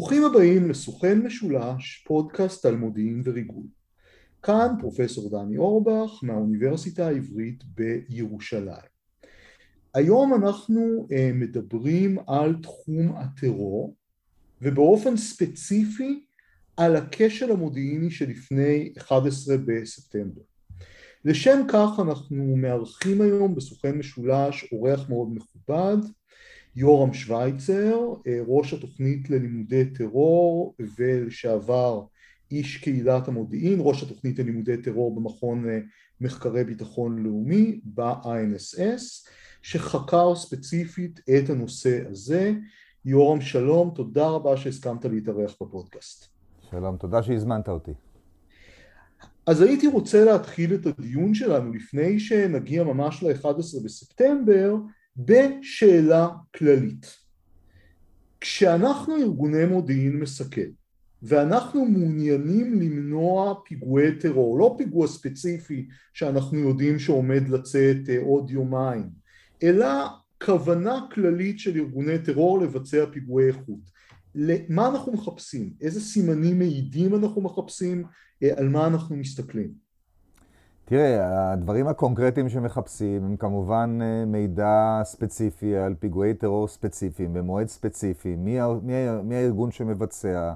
ברוכים הבאים לסוכן משולש, פודקאסט על מודיעין וריגול. כאן פרופסור דני אורבך מהאוניברסיטה העברית בירושלים. היום אנחנו אה, מדברים על תחום הטרור ובאופן ספציפי על הכשל המודיעיני שלפני 11 בספטמבר. לשם כך אנחנו מארחים היום בסוכן משולש אורח מאוד מכובד, יורם שווייצר, אה, ראש התוכנית ללימודי טרור ולשעבר איש קהילת המודיעין, ראש התוכנית ללימודי טרור במכון אה, מחקרי ביטחון לאומי ב-INSS, שחקר ספציפית את הנושא הזה. יורם שלום, תודה רבה שהסכמת להתארח בפודקאסט. שלום, תודה שהזמנת אותי. אז הייתי רוצה להתחיל את הדיון שלנו לפני שנגיע ממש ל-11 בספטמבר בשאלה כללית. כשאנחנו ארגוני מודיעין מסכל ואנחנו מעוניינים למנוע פיגועי טרור, לא פיגוע ספציפי שאנחנו יודעים שעומד לצאת אה, עוד יומיים, אלא כוונה כללית של ארגוני טרור לבצע פיגועי איכות. מה אנחנו מחפשים? איזה סימנים מעידים אנחנו מחפשים? אה, על מה אנחנו מסתכלים? תראה, הדברים הקונקרטיים שמחפשים הם כמובן אה, מידע ספציפי על פיגועי טרור ספציפיים במועד ספציפי, מי, מי, מי הארגון שמבצע,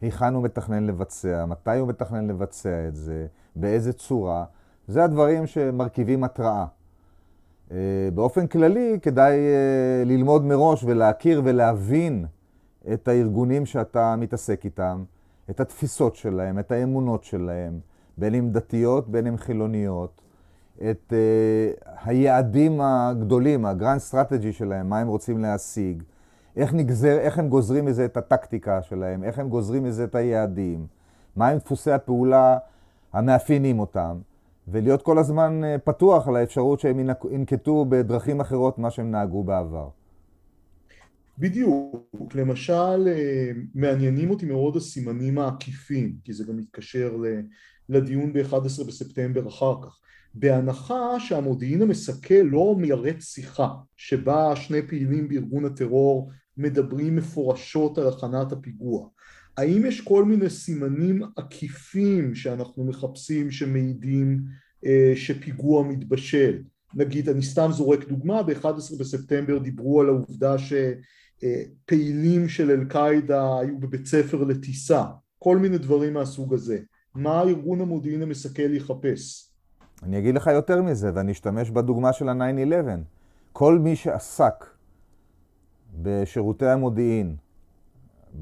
היכן הוא מתכנן לבצע, מתי הוא מתכנן לבצע את זה, באיזה צורה. זה הדברים שמרכיבים התראה. אה, באופן כללי, כדאי ללמוד מראש ולהכיר ולהבין את הארגונים שאתה מתעסק איתם, את התפיסות שלהם, את האמונות שלהם, בין אם דתיות, בין אם חילוניות, את uh, היעדים הגדולים, ה grand strategy שלהם, מה הם רוצים להשיג, איך, נגזר, איך הם גוזרים מזה את הטקטיקה שלהם, איך הם גוזרים מזה את היעדים, מהם דפוסי הפעולה המאפיינים אותם, ולהיות כל הזמן uh, פתוח על האפשרות שהם ינקטו בדרכים אחרות ממה שהם נהגו בעבר. בדיוק, למשל אה, מעניינים אותי מאוד הסימנים העקיפים, כי זה גם מתקשר לדיון ב-11 בספטמבר אחר כך. בהנחה שהמודיעין המסכל לא מיירט שיחה שבה שני פעילים בארגון הטרור מדברים מפורשות על הכנת הפיגוע, האם יש כל מיני סימנים עקיפים שאנחנו מחפשים שמעידים אה, שפיגוע מתבשל? נגיד, אני סתם זורק דוגמה, ב-11 בספטמבר דיברו על העובדה ש... פעילים של אל-קאעידה היו בבית ספר לטיסה, כל מיני דברים מהסוג הזה. מה ארגון המודיעין המסכל יחפש? אני אגיד לך יותר מזה, ואני אשתמש בדוגמה של ה-9-11. כל מי שעסק בשירותי המודיעין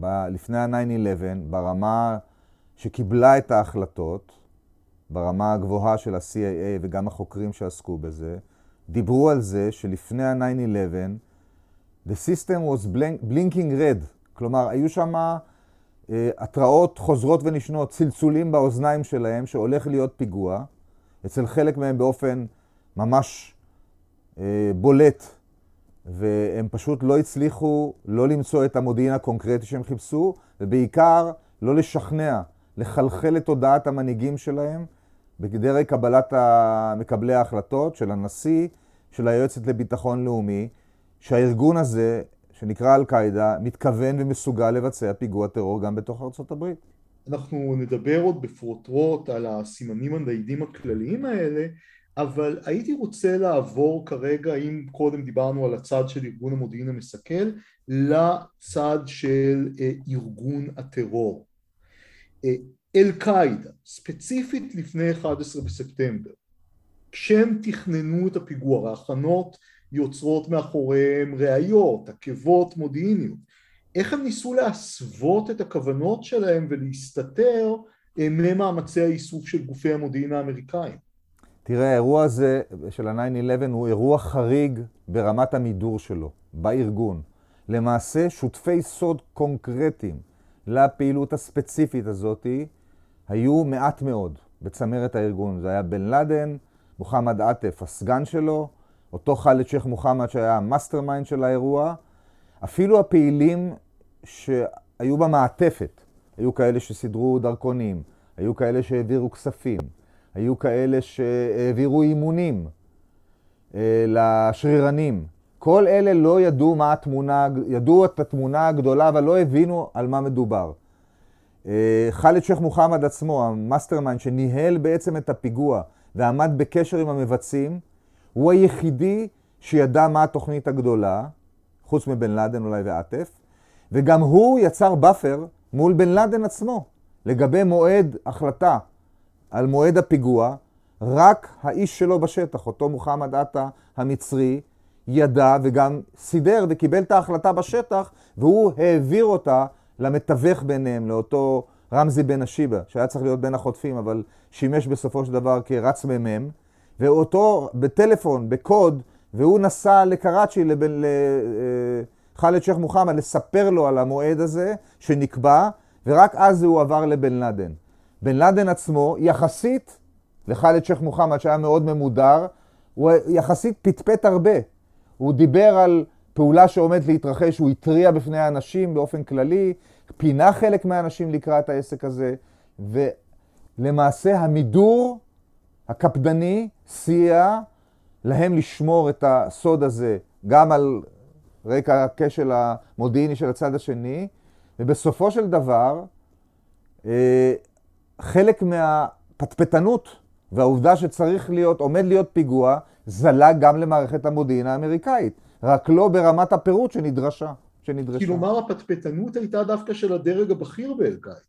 ב- לפני ה-9-11, ברמה שקיבלה את ההחלטות, ברמה הגבוהה של ה-CIA וגם החוקרים שעסקו בזה, דיברו על זה שלפני ה-9-11 The system was blinking red, כלומר, היו שם uh, התראות חוזרות ונשנות, צלצולים באוזניים שלהם שהולך להיות פיגוע, אצל חלק מהם באופן ממש uh, בולט, והם פשוט לא הצליחו לא למצוא את המודיעין הקונקרטי שהם חיפשו, ובעיקר לא לשכנע, לחלחל את תודעת המנהיגים שלהם בדרג קבלת מקבלי ההחלטות של הנשיא, של היועצת לביטחון לאומי, שהארגון הזה, שנקרא אל-קאעידה, מתכוון ומסוגל לבצע פיגוע טרור גם בתוך ארצות הברית. אנחנו נדבר עוד בפרוטרוט על הסימנים המעידים הכלליים האלה, אבל הייתי רוצה לעבור כרגע, אם קודם דיברנו על הצד של ארגון המודיעין המסכל, לצד של אה, ארגון הטרור. אה, אל-קאעידה, ספציפית לפני 11 בספטמבר, כשהם תכננו את הפיגוע, ההכנות יוצרות מאחוריהם ראיות, עקבות מודיעיניות. איך הם ניסו להסוות את הכוונות שלהם ולהסתתר אה, ממאמצי האיסוף של גופי המודיעין האמריקאים? תראה, האירוע הזה של ה-9-11 הוא אירוע חריג ברמת המידור שלו, בארגון. למעשה, שותפי סוד קונקרטיים לפעילות הספציפית הזאת היו מעט מאוד בצמרת הארגון. זה היה בן לאדן, מוחמד עטף, הסגן שלו, אותו חאלד שייח' מוחמד שהיה ה mastermind של האירוע, אפילו הפעילים שהיו במעטפת, היו כאלה שסידרו דרכונים, היו כאלה שהעבירו כספים, היו כאלה שהעבירו אימונים אה, לשרירנים. כל אלה לא ידעו מה התמונה, ידעו את התמונה הגדולה, אבל לא הבינו על מה מדובר. אה, חאלד שייח' מוחמד עצמו, ה mastermind שניהל בעצם את הפיגוע ועמד בקשר עם המבצעים, הוא היחידי שידע מה התוכנית הגדולה, חוץ מבן לאדן אולי ועטף, וגם הוא יצר buffer מול בן לאדן עצמו. לגבי מועד החלטה על מועד הפיגוע, רק האיש שלו בשטח, אותו מוחמד עטה המצרי, ידע וגם סידר וקיבל את ההחלטה בשטח, והוא העביר אותה למתווך ביניהם, לאותו רמזי בן השיבה, שהיה צריך להיות בין החוטפים, אבל שימש בסופו של דבר כרץ מ"מ, ואותו בטלפון, בקוד, והוא נסע לקראצ'י, לח'אלד אה, שייח' מוחמד, לספר לו על המועד הזה שנקבע, ורק אז הוא עבר לבן לאדן. בן לאדן עצמו, יחסית לח'אלד שייח' מוחמד, שהיה מאוד ממודר, הוא יחסית פטפט הרבה. הוא דיבר על פעולה שעומדת להתרחש, הוא התריע בפני האנשים באופן כללי, פינה חלק מהאנשים לקראת העסק הזה, ולמעשה המידור הקפדני סייע להם לשמור את הסוד הזה גם על רקע הכשל המודיעיני של הצד השני, ובסופו של דבר, אה, חלק מהפטפטנות והעובדה שצריך להיות, עומד להיות פיגוע, זלג גם למערכת המודיעין האמריקאית, רק לא ברמת הפירוט שנדרשה. שנדרשה. כלומר, הפטפטנות הייתה דווקא של הדרג הבכיר באל-קאעידה,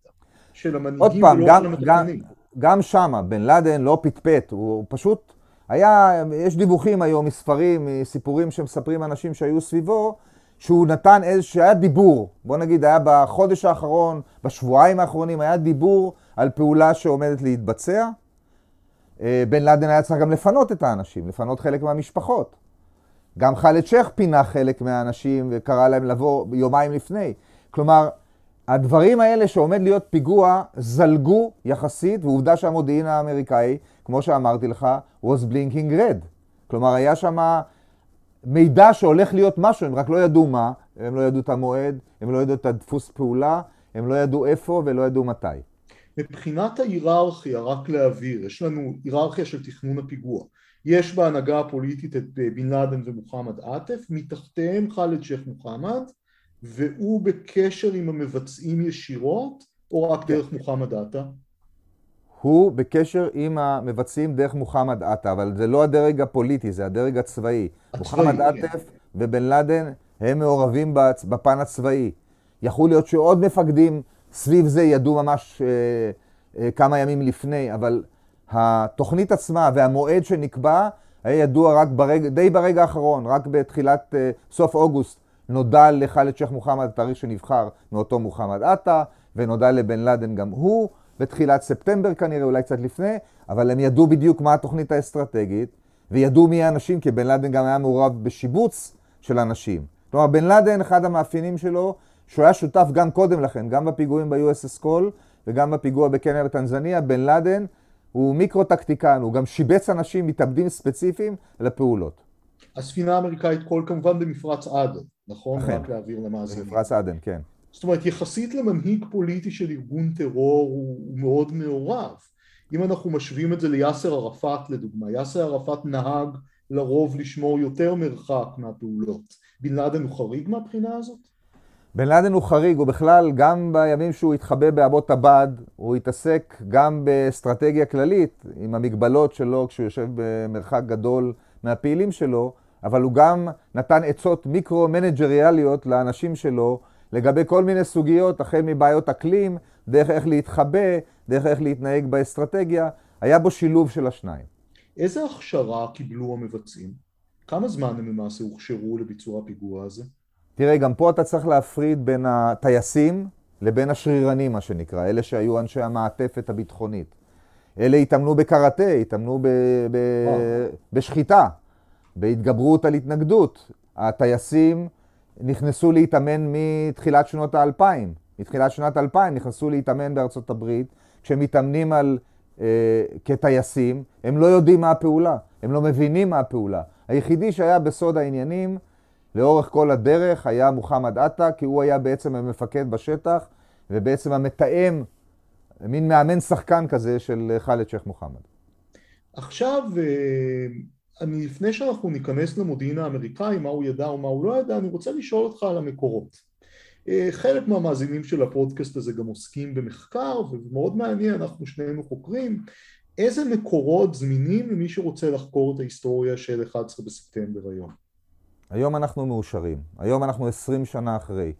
של המנהיגים ולא של המתכננים. גם, שמה, בן לאדן לא פטפט, הוא פשוט היה, יש דיווחים היום מספרים, מסיפורים שמספרים אנשים שהיו סביבו, שהוא נתן איזה, שהיה דיבור, בוא נגיד, היה בחודש האחרון, בשבועיים האחרונים, היה דיבור על פעולה שעומדת להתבצע. אה, בן לאדן היה צריך גם לפנות את האנשים, לפנות חלק מהמשפחות. גם חאלד שייח פינה חלק מהאנשים וקרא להם לבוא יומיים לפני. כלומר, הדברים האלה שעומד להיות פיגוע זלגו יחסית, ועובדה שהמודיעין האמריקאי, כמו שאמרתי לך, was blinking red. כלומר, היה שם מידע שהולך להיות משהו, הם רק לא ידעו מה, הם לא ידעו את המועד, הם לא ידעו את הדפוס פעולה, הם לא ידעו איפה ולא ידעו מתי. מבחינת ההיררכיה, רק להבהיר, יש לנו היררכיה של תכנון הפיגוע. יש בהנהגה הפוליטית את אה, בן לאדן ומוחמד עטף, מתחתיהם חאלד שייח' מוחמד, והוא בקשר עם המבצעים ישירות, או רק דרך מוחמד עטה? הוא בקשר עם המבצעים דרך מוחמד עטה, אבל זה לא הדרג הפוליטי, זה הדרג הצבאי. הצבאי מוחמד כן. עטף ובן לאדן הם מעורבים בפן הצבאי. יכול להיות שעוד מפקדים סביב זה ידעו ממש אה, אה, כמה ימים לפני, אבל התוכנית עצמה והמועד שנקבע היה ידוע רק ברגע, די ברגע האחרון, רק בתחילת, אה, סוף אוגוסט, נודע לחאלד שייח' מוחמד התאריך שנבחר מאותו מוחמד עטה, ונודע לבן לאדן גם הוא, בתחילת ספטמבר כנראה, אולי קצת לפני, אבל הם ידעו בדיוק מה התוכנית האסטרטגית, וידעו מי האנשים, כי בן לאדן גם היה מעורב בשיבוץ של אנשים. כלומר, בן לאדן, אחד המאפיינים שלו, שהוא היה שותף גם קודם לכן, גם בפיגועים ב-USS קול וגם בפיגוע בקניה וטנזניה, בן לאדן הוא מיקרו-טקטיקן, הוא גם שיבץ אנשים, מתאבדים ספציפיים לפעולות. הספינה האמריקאית קול כמובן במפרץ עדן, נכון? אכן. רק להעביר למאזינים. במפרץ עדן, כן. זאת אומרת, יחסית למנהיג פוליטי של ארגון טרור הוא, הוא מאוד מעורב. אם אנחנו משווים את זה ליאסר ערפאת לדוגמה, יאסר ערפאת נהג לרוב לשמור יותר מרחק מהפעולות. בן לאדן הוא חריג מהבחינה הזאת? בן לאדן הוא חריג, הוא בכלל, גם בימים שהוא התחבא באבות הבד, הוא התעסק גם באסטרטגיה כללית, עם המגבלות שלו כשהוא יושב במרחק גדול מהפעילים שלו, אבל הוא גם נתן עצות מיקרו-מנג'ריאליות לאנשים שלו לגבי כל מיני סוגיות, החל מבעיות אקלים, דרך איך להתחבא, דרך איך להתנהג באסטרטגיה, היה בו שילוב של השניים. איזה הכשרה קיבלו המבצעים? כמה זמן הם למעשה הוכשרו לביצוע הפיגוע הזה? תראה, גם פה אתה צריך להפריד בין הטייסים לבין השרירנים, מה שנקרא, אלה שהיו אנשי המעטפת הביטחונית. אלה התאמנו בקראטה, התאמנו ב- ב- בשחיטה, בהתגברות על התנגדות. הטייסים נכנסו להתאמן מתחילת שנות האלפיים. מתחילת שנת 2000 נכנסו להתאמן בארצות הברית. כשהם מתאמנים על, אה, כטייסים, הם לא יודעים מה הפעולה, הם לא מבינים מה הפעולה. היחידי שהיה בסוד העניינים לאורך כל הדרך היה מוחמד עטה, כי הוא היה בעצם המפקד בשטח, ובעצם המתאם, מין מאמן שחקן כזה של חאלד שייח' מוחמד. עכשיו, אה, אני, לפני שאנחנו ניכנס למודיעין האמריקאי, מה הוא ידע ומה הוא לא ידע, אני רוצה לשאול אותך על המקורות. אה, חלק מהמאזינים של הפודקאסט הזה גם עוסקים במחקר, ומאוד מעניין, אנחנו שנינו חוקרים, איזה מקורות זמינים למי שרוצה לחקור את ההיסטוריה של 11 בספטמבר היום? היום אנחנו מאושרים, היום אנחנו 20 שנה אחרי.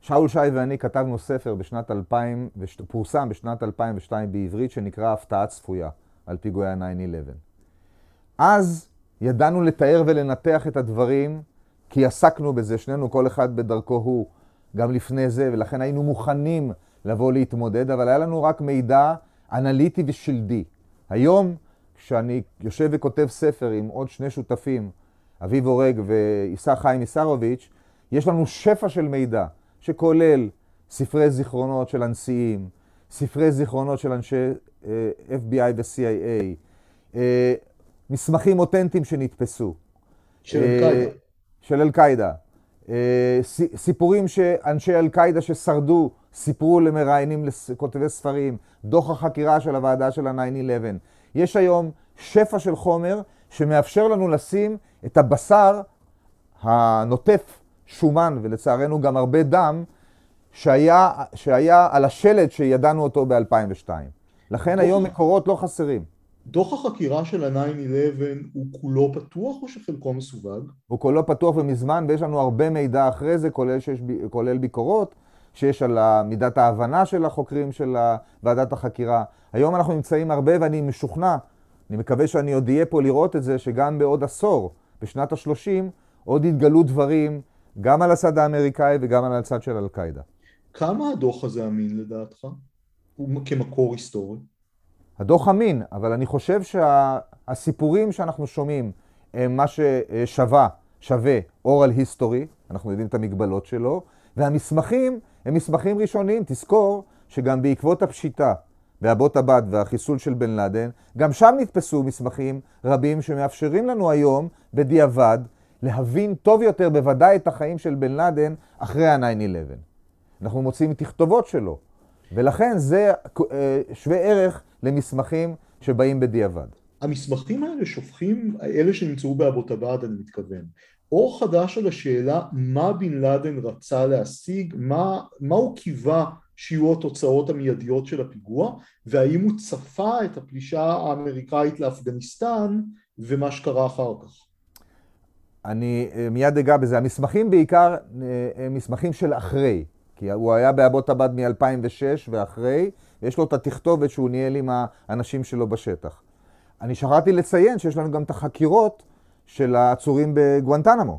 שאול שי ואני כתבנו ספר בשנת 2000, פורסם בשנת 2002 בעברית, שנקרא הפתעה צפויה על פיגועי ה-9-11. אז ידענו לתאר ולנתח את הדברים, כי עסקנו בזה, שנינו, כל אחד בדרכו הוא, גם לפני זה, ולכן היינו מוכנים לבוא להתמודד, אבל היה לנו רק מידע אנליטי ושלדי. היום, כשאני יושב וכותב ספר עם עוד שני שותפים, אביב אורג ועיסא חיים איסרוביץ', יש לנו שפע של מידע, שכולל ספרי זיכרונות של הנשיאים, ספרי זיכרונות של אנשי אה, FBI ו-CIA, אה, מסמכים אותנטיים שנתפסו. של אל-קאידה. Uh, של אל-קאידה. Uh, סיפורים שאנשי אל-קאידה ששרדו סיפרו למראיינים, לכותבי ספרים, דוח החקירה של הוועדה של ה-9-11. יש היום שפע של חומר שמאפשר לנו לשים את הבשר הנוטף שומן, ולצערנו גם הרבה דם, שהיה, שהיה על השלד שידענו אותו ב-2002. לכן היום מקורות לא חסרים. דוח החקירה של ה-9-11 הוא כולו פתוח או שחלקו מסווג? הוא כולו פתוח ומזמן, ויש לנו הרבה מידע אחרי זה, כולל, שיש, כולל ביקורות. שיש על מידת ההבנה של החוקרים של ועדת החקירה. היום אנחנו נמצאים הרבה ואני משוכנע, אני מקווה שאני עוד אהיה פה לראות את זה, שגם בעוד עשור, בשנת ה-30, עוד יתגלו דברים גם על הצד האמריקאי וגם על הצד של אל-קאעידה. כמה הדוח הזה אמין לדעתך? הוא כמקור היסטורי? הדוח אמין, אבל אני חושב שהסיפורים שה, שאנחנו שומעים הם מה ששווה, שווה אורל היסטורי, אנחנו יודעים את המגבלות שלו, והמסמכים הם מסמכים ראשוניים. תזכור שגם בעקבות הפשיטה באבות הבד והחיסול של בן לאדן, גם שם נתפסו מסמכים רבים שמאפשרים לנו היום, בדיעבד, להבין טוב יותר בוודאי את החיים של בן לאדן אחרי ה-9-11. אנחנו מוצאים תכתובות שלו, ולכן זה אה, שווה ערך למסמכים שבאים בדיעבד. המסמכים האלה שופכים, אלה שנמצאו באבות הבד, אני מתכוון, אור חדש על השאלה מה בן לאדן רצה להשיג, מה, מה הוא קיווה שיהיו התוצאות המיידיות של הפיגוע, והאם הוא צפה את הפלישה האמריקאית לאפגניסטן ומה שקרה אחר כך. אני אה, מיד אגע בזה. המסמכים בעיקר אה, הם מסמכים של אחרי, כי הוא היה באבות הבד מ-2006 ואחרי, ויש לו את התכתובת שהוא ניהל עם האנשים שלו בשטח. אני שכחתי לציין שיש לנו גם את החקירות של העצורים בגואנטנמו.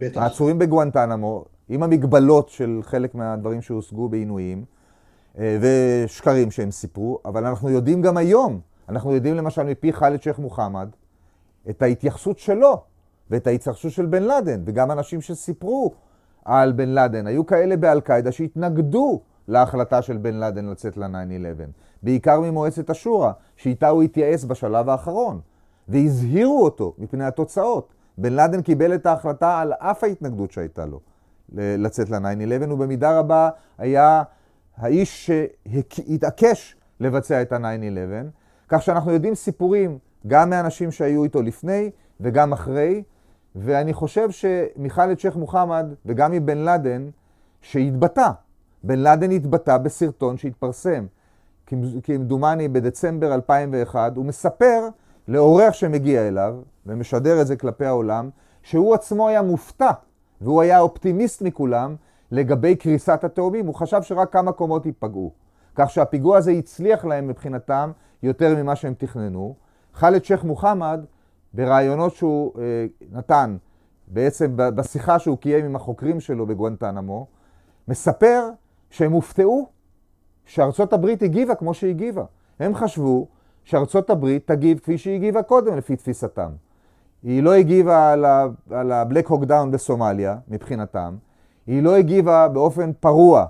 בטח. העצורים בגואנטנמו, עם המגבלות של חלק מהדברים שהושגו בעינויים, אה, ושקרים שהם סיפרו, אבל אנחנו יודעים גם היום, אנחנו יודעים למשל מפי חאלד שייח' מוחמד, את ההתייחסות שלו ואת ההתייחסות של בן לאדן, וגם אנשים שסיפרו על בן לאדן. היו כאלה באל-קאעידה שהתנגדו להחלטה של בן לאדן לצאת ל-9-11, בעיקר ממועצת השורא, שאיתה הוא התייעץ בשלב האחרון. והזהירו אותו מפני התוצאות. בן לאדן קיבל את ההחלטה על אף ההתנגדות שהייתה לו לצאת ל-9-11, ובמידה רבה היה האיש שהתעקש לבצע את ה-9-11, כך שאנחנו יודעים סיפורים גם מאנשים שהיו איתו לפני וגם אחרי, ואני חושב מחאלד שייח' מוחמד וגם מבן לאדן, שהתבטא, בן לאדן התבטא בסרטון שהתפרסם, כמדומני בדצמבר 2001, הוא מספר לאורח שמגיע אליו ומשדר את זה כלפי העולם, שהוא עצמו היה מופתע, והוא היה אופטימיסט מכולם לגבי קריסת התאומים. הוא חשב שרק כמה קומות ייפגעו. כך שהפיגוע הזה הצליח להם מבחינתם יותר ממה שהם תכננו. חאלד שייח' מוחמד, ברעיונות שהוא אה, נתן, בעצם בשיחה שהוא קיים עם החוקרים שלו בגואנטנמו, מספר שהם הופתעו שארצות הברית הגיבה כמו שהגיבה. הם חשבו שארצות הברית תגיב כפי שהיא הגיבה קודם לפי תפיסתם. היא לא הגיבה על ה-Black Hawk Down בסומליה מבחינתם, היא לא הגיבה באופן פרוע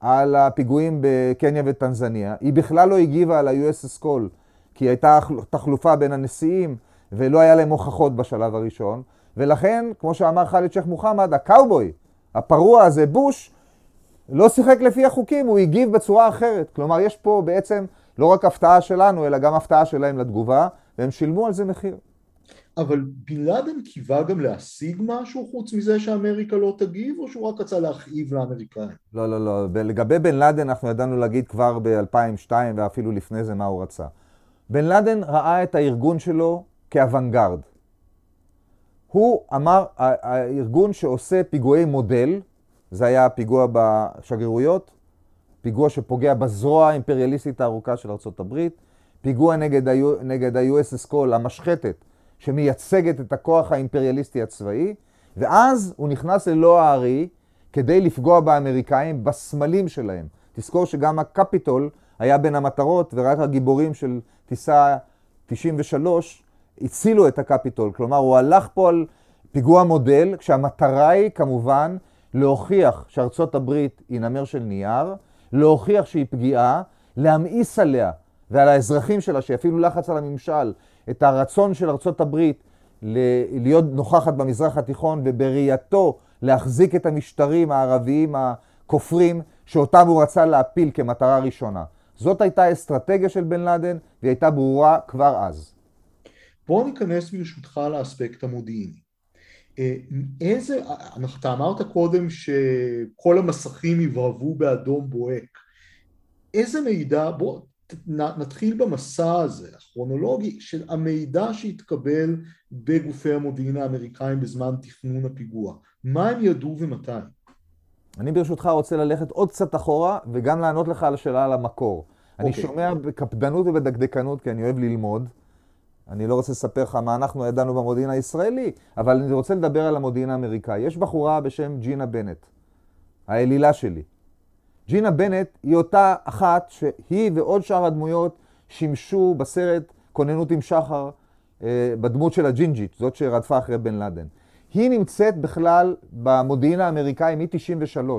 על הפיגועים בקניה וטנזניה, היא בכלל לא הגיבה על ה-USS Call, כי הייתה תחלופה בין הנשיאים ולא היה להם הוכחות בשלב הראשון, ולכן, כמו שאמר חאלד שייח' מוחמד, הקאובוי, הפרוע הזה, בוש, לא שיחק לפי החוקים, הוא הגיב בצורה אחרת. כלומר, יש פה בעצם לא רק הפתעה שלנו, אלא גם הפתעה שלהם לתגובה, והם שילמו על זה מחיר. אבל בן לאדן קיווה גם להשיג משהו חוץ מזה שאמריקה לא תגיב, או שהוא רק רצה להכאיב לאמריקאים? לא, לא, לא. לגבי בן לאדן אנחנו ידענו להגיד כבר ב-2002 ואפילו לפני זה מה הוא רצה. בן לאדן ראה את הארגון שלו כאוונגרד. הוא אמר, הארגון שעושה פיגועי מודל, זה היה פיגוע בשגרירויות, פיגוע שפוגע בזרוע האימפריאליסטית הארוכה של ארה"ב, פיגוע נגד, נגד ה-USS קול, המשחטת, שמייצגת את הכוח האימפריאליסטי הצבאי, ואז הוא נכנס ללא הארי כדי לפגוע באמריקאים בסמלים שלהם. תזכור שגם הקפיטול היה בין המטרות, ורק הגיבורים של טיסה 93 הצילו את הקפיטול. כלומר, הוא הלך פה על פיגוע מודל, כשהמטרה היא כמובן להוכיח שארצות הברית היא נמר של נייר, להוכיח שהיא פגיעה, להמאיס עליה ועל האזרחים שלה, שיפעילו לחץ על הממשל, את הרצון של ארצות הברית להיות נוכחת במזרח התיכון ובראייתו להחזיק את המשטרים הערביים הכופרים שאותם הוא רצה להפיל כמטרה ראשונה. זאת הייתה האסטרטגיה של בן לאדן והיא הייתה ברורה כבר אז. בואו ניכנס ברשותך לאספקט המודיעיני. אה, איזה, אתה אמרת קודם שכל המסכים יברבו באדום בוהק. איזה מידע, בוא נתחיל במסע הזה, הכרונולוגי, של המידע שהתקבל בגופי המודיעין האמריקאים בזמן תכנון הפיגוע. מה הם ידעו ומתי? אני ברשותך רוצה ללכת עוד קצת אחורה וגם לענות לך על השאלה על המקור. Okay. אני אוקיי. שומע בקפדנות ובדקדקנות, כי אני אוהב ללמוד. אני לא רוצה לספר לך מה אנחנו ידענו במודיעין הישראלי, אבל אני רוצה לדבר על המודיעין האמריקאי. יש בחורה בשם ג'ינה בנט, האלילה שלי. ג'ינה בנט היא אותה אחת שהיא ועוד שאר הדמויות שימשו בסרט כוננות עם שחר אה, בדמות של הג'ינג'ית, זאת שרדפה אחרי בן לאדן. היא נמצאת בכלל במודיעין האמריקאי מ-93.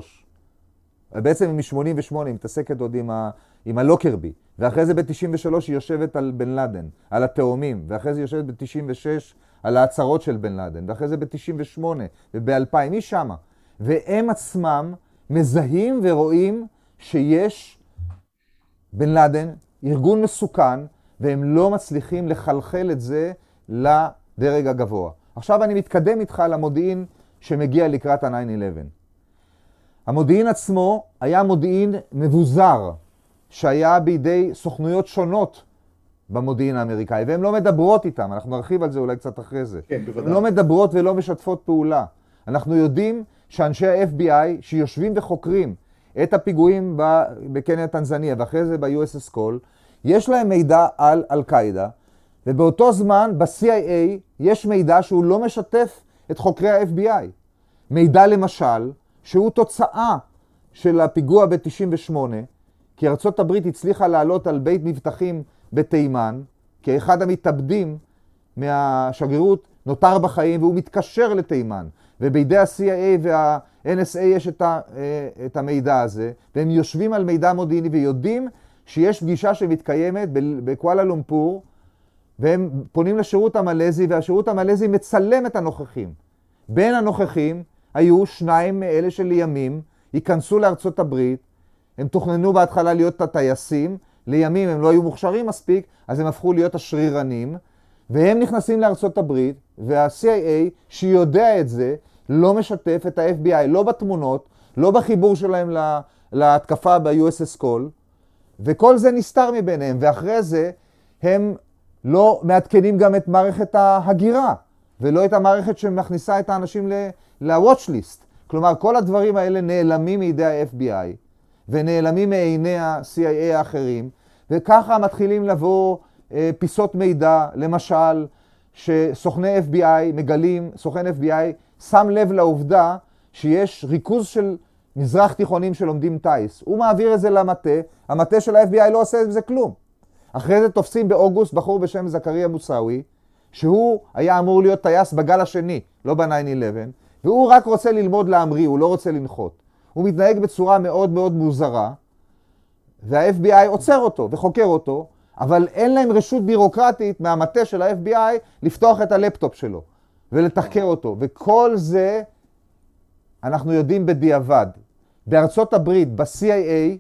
בעצם היא מ-88, היא מתעסקת עוד עם, ה, עם הלוקרבי. ואחרי זה ב-93 היא יושבת על בן לאדן, על התאומים. ואחרי זה היא יושבת ב-96 על ההצהרות של בן לאדן. ואחרי זה ב-98 וב-2000, היא שמה. והם עצמם מזהים ורואים שיש בן לאדן, ארגון מסוכן, והם לא מצליחים לחלחל את זה לדרג הגבוה. עכשיו אני מתקדם איתך למודיעין שמגיע לקראת ה-9-11. המודיעין עצמו היה מודיעין מבוזר, שהיה בידי סוכנויות שונות במודיעין האמריקאי, והן לא מדברות איתם, אנחנו נרחיב על זה אולי קצת אחרי זה. כן, בוודאי. הן לא מדברות ולא משתפות פעולה. אנחנו יודעים שאנשי ה-FBI שיושבים וחוקרים את הפיגועים בקניה טנזניה ואחרי זה ב-USS קול, יש להם מידע על אל-קאעידה, ובאותו זמן ב-CIA יש מידע שהוא לא משתף את חוקרי ה-FBI. מידע למשל, שהוא תוצאה של הפיגוע ב-98, כי ארצות הברית הצליחה לעלות על בית מבטחים בתימן, כי אחד המתאבדים מהשגרירות נותר בחיים והוא מתקשר לתימן. ובידי ה-CIA וה-NSA יש את, ה, אה, את המידע הזה, והם יושבים על מידע מודיעיני ויודעים שיש פגישה שמתקיימת בקואלה לומפור, והם פונים לשירות המלזי, והשירות המלזי מצלם את הנוכחים. בין הנוכחים היו שניים מאלה שלימים ייכנסו לארצות הברית, הם תוכננו בהתחלה להיות הטייסים, לימים הם לא היו מוכשרים מספיק, אז הם הפכו להיות השרירנים, והם נכנסים לארצות הברית, וה-CIA, שיודע את זה, לא משתף את ה-FBI, לא בתמונות, לא בחיבור שלהם לה, להתקפה ב-USS קול, וכל זה נסתר מביניהם, ואחרי זה הם לא מעדכנים גם את מערכת ההגירה, ולא את המערכת שמכניסה את האנשים ל-watch list. כלומר, כל הדברים האלה נעלמים מידי ה-FBI, ונעלמים מעיני ה-CIA האחרים, וככה מתחילים לבוא אה, פיסות מידע, למשל, שסוכני FBI מגלים, סוכן FBI שם לב לעובדה שיש ריכוז של מזרח תיכונים שלומדים טיס. הוא מעביר את זה למטה, המטה של ה-FBI לא עושה עם זה כלום. אחרי זה תופסים באוגוסט בחור בשם זכריה מוסאווי, שהוא היה אמור להיות טייס בגל השני, לא ב-9-11, והוא רק רוצה ללמוד להמריא, הוא לא רוצה לנחות. הוא מתנהג בצורה מאוד מאוד מוזרה, וה-FBI עוצר אותו וחוקר אותו, אבל אין להם רשות בירוקרטית מהמטה של ה-FBI לפתוח את הלפטופ שלו ולתחקר אותו. וכל זה אנחנו יודעים בדיעבד. בארצות הברית, ב-CIA,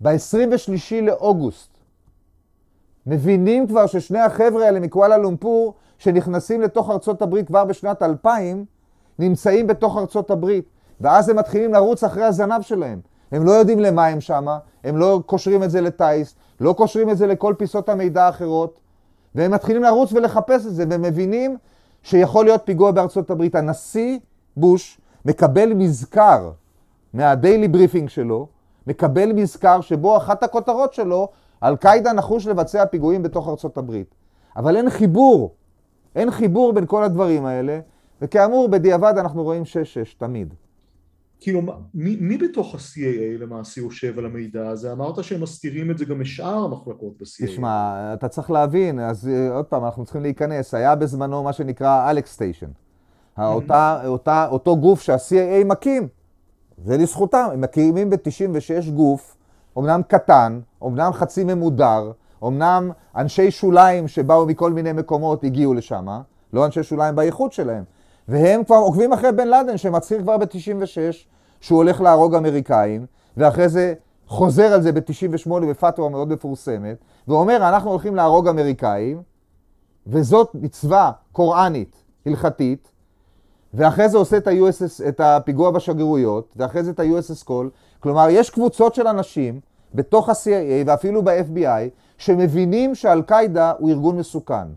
ב-23 לאוגוסט, מבינים כבר ששני החבר'ה האלה מקואלה לומפור, שנכנסים לתוך ארצות הברית כבר בשנת 2000, נמצאים בתוך ארצות הברית. ואז הם מתחילים לרוץ אחרי הזנב שלהם. הם לא יודעים למה הם שמה, הם לא קושרים את זה לטיס, לא קושרים את זה לכל פיסות המידע האחרות, והם מתחילים לרוץ ולחפש את זה, והם מבינים שיכול להיות פיגוע בארצות הברית. הנשיא בוש מקבל מזכר מה daily briefing שלו, מקבל מזכר שבו אחת הכותרות שלו, אל-קאעידה נחוש לבצע פיגועים בתוך ארצות הברית. אבל אין חיבור, אין חיבור בין כל הדברים האלה, וכאמור, בדיעבד אנחנו רואים 6-6 תמיד. כאילו, מי, מי בתוך ה-CIA למעשה יושב על המידע הזה? אמרת שהם מסתירים את זה גם משאר המחלקות ב-CIA. תשמע, אתה צריך להבין, אז אה, עוד פעם, אנחנו צריכים להיכנס. היה בזמנו מה שנקרא אלכס סטיישן. אותה, אותה, אותו גוף שה-CAA מקים, זה לזכותם, הם מקימים ב-96 גוף, אומנם קטן, אומנם חצי ממודר, אומנם אנשי שוליים שבאו מכל מיני מקומות הגיעו לשם, לא אנשי שוליים בייחוד שלהם. והם כבר עוקבים אחרי בן לאדן, שמצהיר כבר ב-96 שהוא הולך להרוג אמריקאים, ואחרי זה חוזר על זה ב-98 בפתווה מאוד מפורסמת, ואומר, אנחנו הולכים להרוג אמריקאים, וזאת מצווה קוראנית, הלכתית, ואחרי זה עושה את, ה-USS, את הפיגוע בשגרירויות, ואחרי זה את ה-USS קול. כלומר, יש קבוצות של אנשים בתוך ה-CIA ואפילו ב-FBI, שמבינים שאל-קאעידה הוא ארגון מסוכן.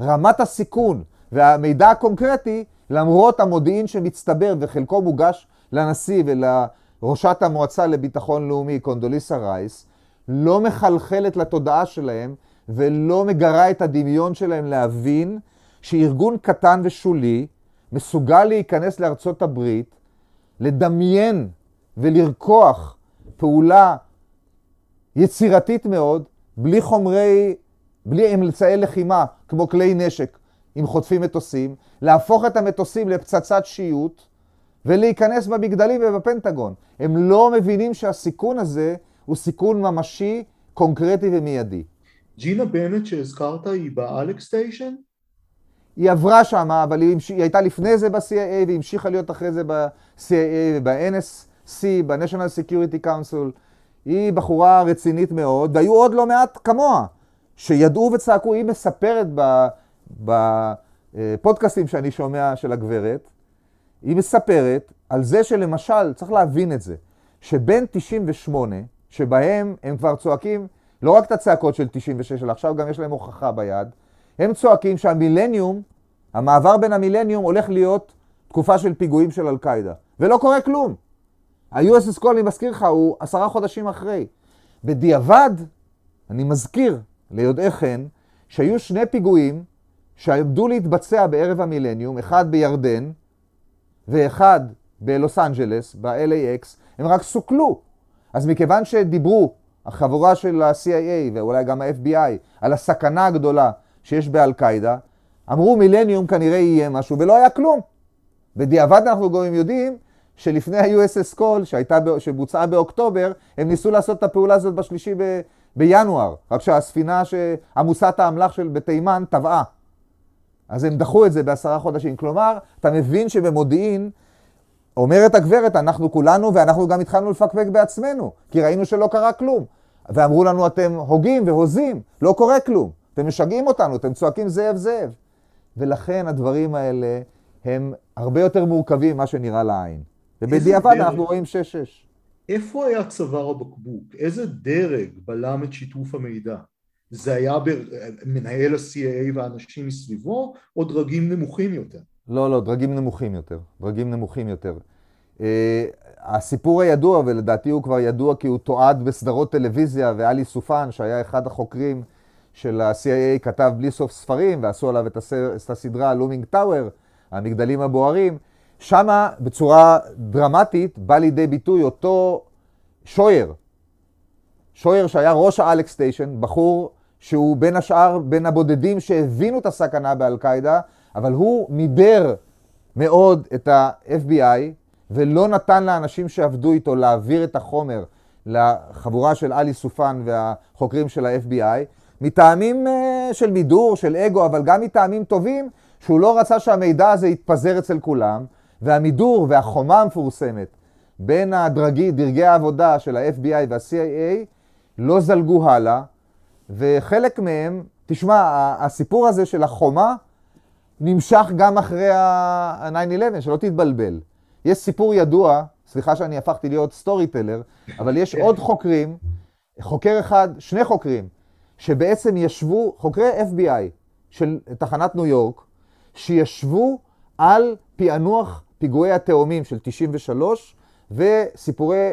רמת הסיכון והמידע הקונקרטי, למרות המודיעין שמצטבר וחלקו מוגש לנשיא ולראשת המועצה לביטחון לאומי, קונדוליסה רייס, לא מחלחלת לתודעה שלהם ולא מגרה את הדמיון שלהם להבין שארגון קטן ושולי מסוגל להיכנס לארצות הברית, לדמיין ולרקוח פעולה יצירתית מאוד, בלי חומרי, בלי אמצעי לחימה, כמו כלי נשק, אם חוטפים מטוסים, להפוך את המטוסים לפצצת שיוט ולהיכנס במגדלים ובפנטגון. הם לא מבינים שהסיכון הזה הוא סיכון ממשי, קונקרטי ומיידי. ג'ינה בנט שהזכרת היא באלכס סטיישן? היא עברה שם, אבל היא, היא הייתה לפני זה ב-CIA והמשיכה להיות אחרי זה ב-CIA וב-NSC, ב-National Security Council. היא בחורה רצינית מאוד, והיו עוד לא מעט כמוה, שידעו וצעקו, היא מספרת בפודקאסטים שאני שומע של הגברת, היא מספרת על זה שלמשל, צריך להבין את זה, שבין 98, שבהם הם כבר צועקים לא רק את הצעקות של 96, אלא עכשיו גם יש להם הוכחה ביד, הם צועקים שהמילניום, המעבר בין המילניום הולך להיות תקופה של פיגועים של אל-קאעידה, ולא קורה כלום. ה-USS קול, אני מזכיר לך, הוא עשרה חודשים אחרי. בדיעבד, אני מזכיר ליודעי חן, שהיו שני פיגועים שעמדו להתבצע בערב המילניום, אחד בירדן ואחד בלוס אנג'לס, ב-LAX, הם רק סוכלו. אז מכיוון שדיברו, החבורה של ה-CIA ואולי גם ה-FBI, על הסכנה הגדולה שיש באל-קאעידה, אמרו מילניום כנראה יהיה משהו, ולא היה כלום. בדיעבד אנחנו גם יודעים שלפני ה-USS קול, שהייתה, שבוצעה באוקטובר, הם ניסו לעשות את הפעולה הזאת בשלישי ב, בינואר, רק שהספינה עמוסת האמל"ח של בתימן טבעה. אז הם דחו את זה בעשרה חודשים. כלומר, אתה מבין שבמודיעין, אומרת הגברת, אנחנו כולנו, ואנחנו גם התחלנו לפקפק בעצמנו, כי ראינו שלא קרה כלום. ואמרו לנו, אתם הוגים והוזים, לא קורה כלום. אתם משגעים אותנו, אתם צועקים זאב זאב. ולכן הדברים האלה הם הרבה יותר מורכבים ממה שנראה לעין. ובדיעבד אנחנו רואים 6-6. איפה היה צוואר הבקבוק? איזה דרג בלם את שיתוף המידע? זה היה מנהל ה-CAA והאנשים מסביבו, או דרגים נמוכים יותר? לא, לא, דרגים נמוכים יותר. דרגים נמוכים יותר. Uh, הסיפור הידוע, ולדעתי הוא כבר ידוע כי הוא תועד בסדרות טלוויזיה, ואלי סופן, שהיה אחד החוקרים של ה-CIA, כתב בלי סוף ספרים, ועשו עליו את, הסר, את הסדרה לומינג טאוור, המגדלים הבוערים. שמה, בצורה דרמטית, בא לידי ביטוי אותו שויר. שויר שהיה ראש האלכס סטיישן, בחור שהוא בין השאר בין הבודדים שהבינו את הסכנה באל-קאעידה, אבל הוא מידר מאוד את ה-FBI ולא נתן לאנשים שעבדו איתו להעביר את החומר לחבורה של עלי סופן והחוקרים של ה-FBI, מטעמים uh, של מידור, של אגו, אבל גם מטעמים טובים, שהוא לא רצה שהמידע הזה יתפזר אצל כולם, והמידור והחומה המפורסמת בין הדרגי, דרגי העבודה של ה-FBI וה-CIA לא זלגו הלאה, וחלק מהם, תשמע, הסיפור הזה של החומה נמשך גם אחרי ה-9-11, שלא תתבלבל. יש סיפור ידוע, סליחה שאני הפכתי להיות סטורי טלר, אבל יש עוד חוקרים, חוקר אחד, שני חוקרים, שבעצם ישבו, חוקרי FBI של תחנת ניו יורק, שישבו על פענוח פיגועי התאומים של 93 וסיפורי,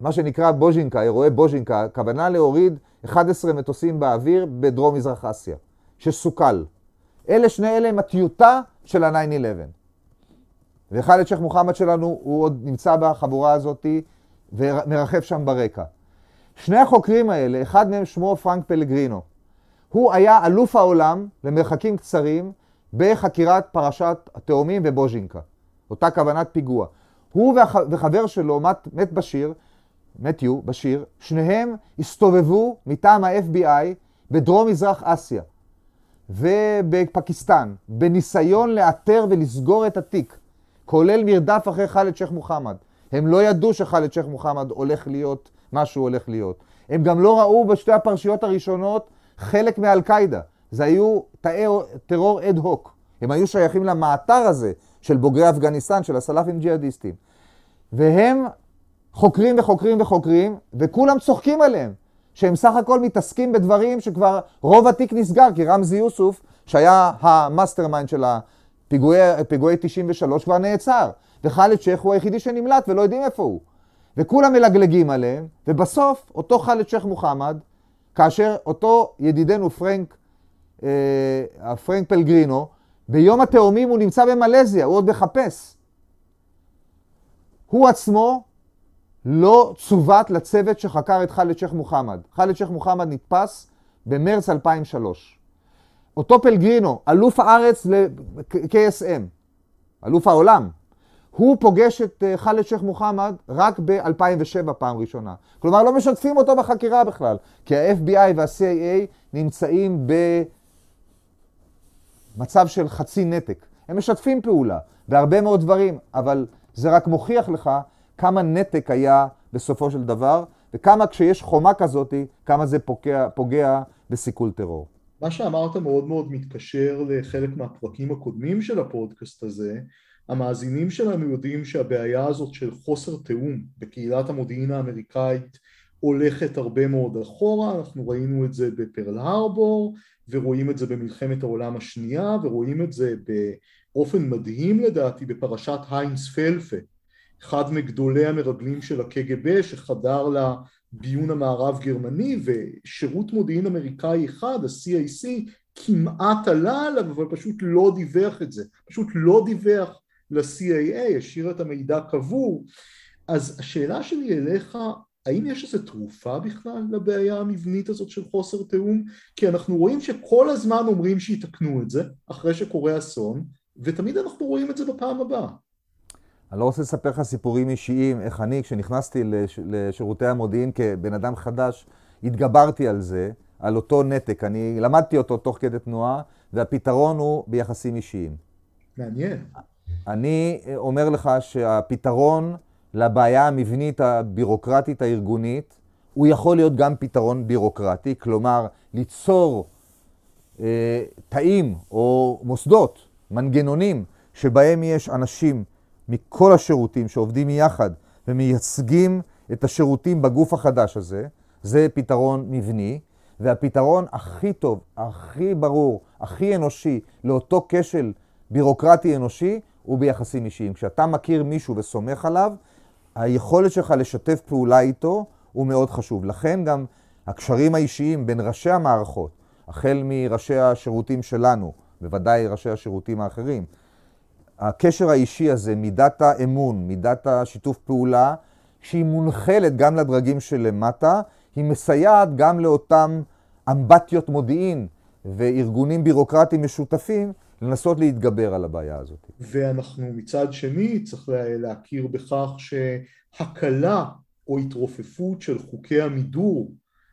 מה שנקרא בוז'ינקה, אירועי בוז'ינקה, הכוונה להוריד 11 מטוסים באוויר בדרום מזרח אסיה, שסוכל. אלה, שני אלה הם הטיוטה של ה-9-11. וחאלד שייח' מוחמד שלנו, הוא עוד נמצא בחבורה הזאת ומרחב שם ברקע. שני החוקרים האלה, אחד מהם שמו פרנק פלגרינו. הוא היה אלוף העולם למרחקים קצרים בחקירת פרשת התאומים בבוז'ינקה. אותה כוונת פיגוע. הוא והח... וחבר שלו, מת, מת בשיר, מתיו בשיר, שניהם הסתובבו מטעם ה-FBI בדרום מזרח אסיה ובפקיסטן, בניסיון לאתר ולסגור את התיק, כולל מרדף אחרי ח'אלד שייח' מוחמד. הם לא ידעו שח'אלד שייח' מוחמד הולך להיות מה שהוא הולך להיות. הם גם לא ראו בשתי הפרשיות הראשונות חלק מאל-קאעידה. זה היו תאי טרור אד הוק. הם היו שייכים למעתר הזה של בוגרי אפגניסטן, של הסלאפים ג'יהאדיסטים. והם חוקרים וחוקרים וחוקרים, וכולם צוחקים עליהם, שהם סך הכל מתעסקים בדברים שכבר רוב התיק נסגר, כי רמזי יוסוף, שהיה ה mastermind של הפיגועי 93, כבר נעצר. וחאלד שייח הוא היחידי שנמלט ולא יודעים איפה הוא. וכולם מלגלגים עליהם, ובסוף אותו חאלד שייח מוחמד, כאשר אותו ידידנו פרנק, אה, פרנק פלגרינו, ביום התאומים הוא נמצא במלזיה, הוא עוד מחפש. הוא עצמו לא צוות לצוות שחקר את חאלד שייח' מוחמד. חאלד שייח' מוחמד נתפס במרץ 2003. אותו פלגרינו, אלוף הארץ ל-KSM, אלוף העולם, הוא פוגש את אה, חאלד שייח' מוחמד רק ב-2007 פעם ראשונה. כלומר, לא משתפים אותו בחקירה בכלל, כי ה-FBI וה-CIA נמצאים במצב של חצי נתק. הם משתפים פעולה בהרבה מאוד דברים, אבל זה רק מוכיח לך כמה נתק היה בסופו של דבר, וכמה כשיש חומה כזאת, כמה זה פוגע, פוגע בסיכול טרור. מה שאמרת מאוד מאוד מתקשר לחלק מהפרקים הקודמים של הפודקאסט הזה. המאזינים שלנו יודעים שהבעיה הזאת של חוסר תיאום בקהילת המודיעין האמריקאית הולכת הרבה מאוד אחורה, אנחנו ראינו את זה בפרל הרבור ורואים את זה במלחמת העולם השנייה ורואים את זה באופן מדהים לדעתי בפרשת היינס פלפה אחד מגדולי המרגלים של הקג"ב שחדר לביון המערב גרמני ושירות מודיעין אמריקאי אחד, ה-CAC, כמעט עלה עליו אבל פשוט לא דיווח את זה, פשוט לא דיווח ל-CAA, השאיר את המידע קבור. אז השאלה שלי אליך, האם יש איזו תרופה בכלל לבעיה המבנית הזאת של חוסר תיאום? כי אנחנו רואים שכל הזמן אומרים שיתקנו את זה אחרי שקורה אסון, ותמיד אנחנו רואים את זה בפעם הבאה. אני לא רוצה לספר לך סיפורים אישיים, איך אני, כשנכנסתי לש, לשירותי המודיעין כבן אדם חדש, התגברתי על זה, על אותו נתק. אני למדתי אותו תוך כדי תנועה, והפתרון הוא ביחסים אישיים. מעניין. אני אומר לך שהפתרון לבעיה המבנית הבירוקרטית הארגונית, הוא יכול להיות גם פתרון בירוקרטי, כלומר, ליצור אה, תאים או מוסדות, מנגנונים, שבהם יש אנשים מכל השירותים שעובדים יחד ומייצגים את השירותים בגוף החדש הזה, זה פתרון מבני, והפתרון הכי טוב, הכי ברור, הכי אנושי לאותו כשל בירוקרטי אנושי הוא ביחסים אישיים. כשאתה מכיר מישהו וסומך עליו, היכולת שלך לשתף פעולה איתו הוא מאוד חשוב. לכן גם הקשרים האישיים בין ראשי המערכות, החל מראשי השירותים שלנו, בוודאי ראשי השירותים האחרים, הקשר האישי הזה, מידת האמון, מידת השיתוף פעולה, שהיא מונחלת גם לדרגים שלמטה, היא מסייעת גם לאותם אמבטיות מודיעין וארגונים בירוקרטיים משותפים לנסות להתגבר על הבעיה הזאת. ואנחנו מצד שני צריך להכיר בכך שהקלה או התרופפות של חוקי המידור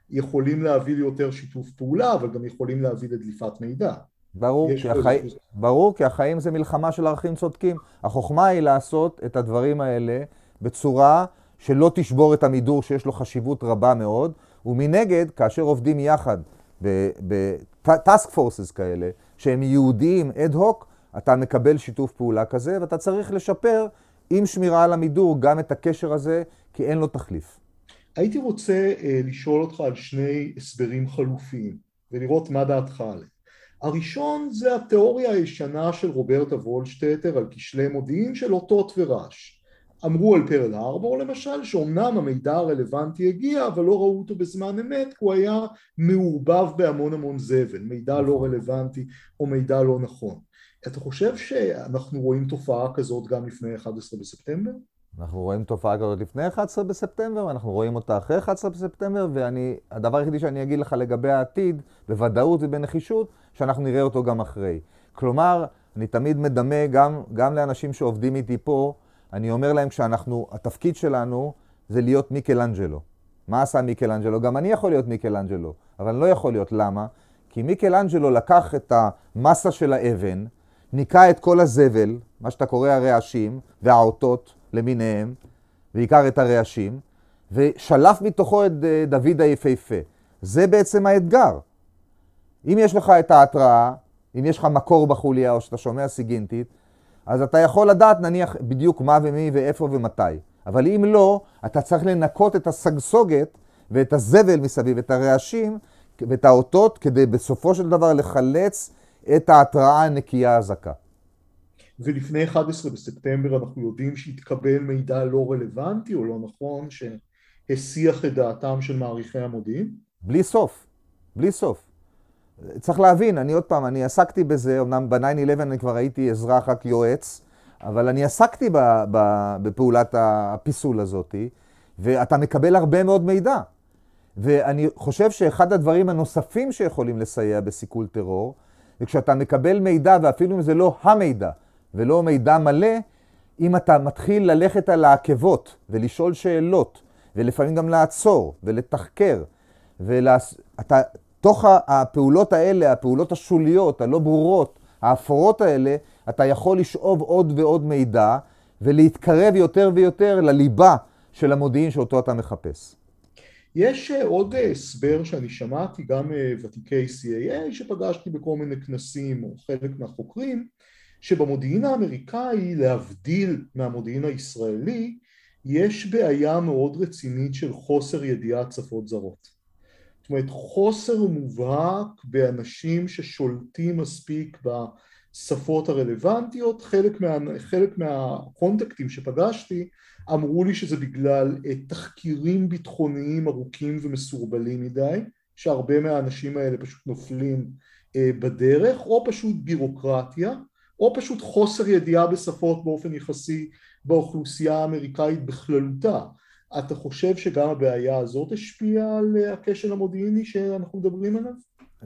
יכולים להביא ליותר שיתוף פעולה, אבל גם יכולים להביא לדליפת מידע. ברור כי, החי... ברור, כי החיים זה מלחמה של ערכים צודקים. החוכמה היא לעשות את הדברים האלה בצורה שלא תשבור את המידור שיש לו חשיבות רבה מאוד, ומנגד, כאשר עובדים יחד בטאסק פורסס כאלה, שהם יהודיים אד הוק, אתה מקבל שיתוף פעולה כזה, ואתה צריך לשפר עם שמירה על המידור גם את הקשר הזה, כי אין לו תחליף. הייתי רוצה uh, לשאול אותך על שני הסברים חלופיים, ולראות מה דעתך עליהם. הראשון זה התיאוריה הישנה של רוברטה וולשטטר על כשלי מודיעין של אותות ורעש. אמרו על פרל הרבור למשל שאומנם המידע הרלוונטי הגיע אבל לא ראו אותו בזמן אמת כי הוא היה מעורבב בהמון המון זבל, מידע לא רלוונטי או מידע לא נכון. אתה חושב שאנחנו רואים תופעה כזאת גם לפני 11 בספטמבר? אנחנו רואים תופעה כזאת לפני 11 בספטמבר, אנחנו רואים אותה אחרי 11 בספטמבר, והדבר היחידי שאני אגיד לך לגבי העתיד, בוודאות ובנחישות, שאנחנו נראה אותו גם אחרי. כלומר, אני תמיד מדמה גם, גם לאנשים שעובדים איתי פה, אני אומר להם כשאנחנו, התפקיד שלנו זה להיות מיקלאנג'לו. מה עשה מיקלאנג'לו? גם אני יכול להיות מיקלאנג'לו, אבל אני לא יכול להיות. למה? כי מיקלאנג'לו לקח את המסה של האבן, ניקה את כל הזבל, מה שאתה קורא הרעשים והאותות למיניהם, בעיקר את הרעשים, ושלף מתוכו את אה, דוד היפהפה. זה בעצם האתגר. אם יש לך את ההתראה, אם יש לך מקור בחוליה או שאתה שומע סיגינטית, אז אתה יכול לדעת נניח בדיוק מה ומי ואיפה ומתי. אבל אם לא, אתה צריך לנקות את הסגסוגת ואת הזבל מסביב, את הרעשים ואת האותות, כדי בסופו של דבר לחלץ את ההתראה הנקייה הזכה. ולפני 11 בספטמבר אנחנו יודעים שהתקבל מידע לא רלוונטי או לא נכון שהסיח את דעתם של מעריכי המודיעין? בלי סוף, בלי סוף. צריך להבין, אני עוד פעם, אני עסקתי בזה, אמנם ב-9-11 אני כבר הייתי אזרח רק יועץ, אבל אני עסקתי ב, ב, בפעולת הפיסול הזאת, ואתה מקבל הרבה מאוד מידע. ואני חושב שאחד הדברים הנוספים שיכולים לסייע בסיכול טרור, זה כשאתה מקבל מידע, ואפילו אם זה לא המידע, ולא מידע מלא, אם אתה מתחיל ללכת על העקבות ולשאול שאלות, ולפעמים גם לעצור ולתחקר, ואתה תוך הפעולות האלה, הפעולות השוליות, הלא ברורות, האפורות האלה, אתה יכול לשאוב עוד ועוד מידע ולהתקרב יותר ויותר לליבה של המודיעין שאותו אתה מחפש. יש אה, עוד אה, הסבר שאני שמעתי גם מוותיקי CAA שפגשתי בכל מיני כנסים או חלק מהחוקרים שבמודיעין האמריקאי להבדיל מהמודיעין הישראלי יש בעיה מאוד רצינית של חוסר ידיעת שפות זרות. זאת אומרת חוסר מובהק באנשים ששולטים מספיק בשפות הרלוונטיות, חלק, מה, חלק מהקונטקטים שפגשתי אמרו לי שזה בגלל אה, תחקירים ביטחוניים ארוכים ומסורבלים מדי, שהרבה מהאנשים האלה פשוט נופלים אה, בדרך, או פשוט בירוקרטיה, או פשוט חוסר ידיעה בשפות באופן יחסי באוכלוסייה האמריקאית בכללותה. אתה חושב שגם הבעיה הזאת השפיעה על הכשל המודיעיני שאנחנו מדברים עליו?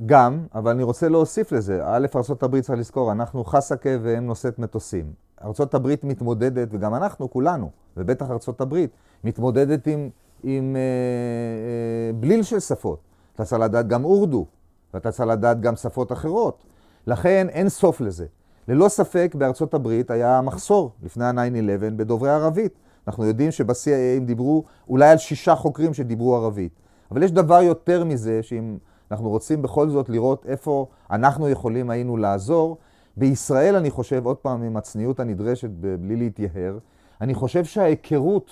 גם, אבל אני רוצה להוסיף לזה. א', ארה"ב צריך לזכור, אנחנו חסקה והם נושאת מטוסים. ארה"ב מתמודדת, וגם אנחנו, כולנו, ובטח ארה"ב, מתמודדת עם, עם אה, אה, בליל של שפות. אתה צריך לדעת גם אורדו, ואתה צריך לדעת גם שפות אחרות. לכן אין סוף לזה. ללא ספק בארצות הברית היה מחסור לפני ה-9-11 בדוברי ערבית. אנחנו יודעים שב-CIA הם דיברו אולי על שישה חוקרים שדיברו ערבית. אבל יש דבר יותר מזה, שאם אנחנו רוצים בכל זאת לראות איפה אנחנו יכולים היינו לעזור, בישראל אני חושב, עוד פעם עם הצניעות הנדרשת בלי להתייהר, אני חושב שההיכרות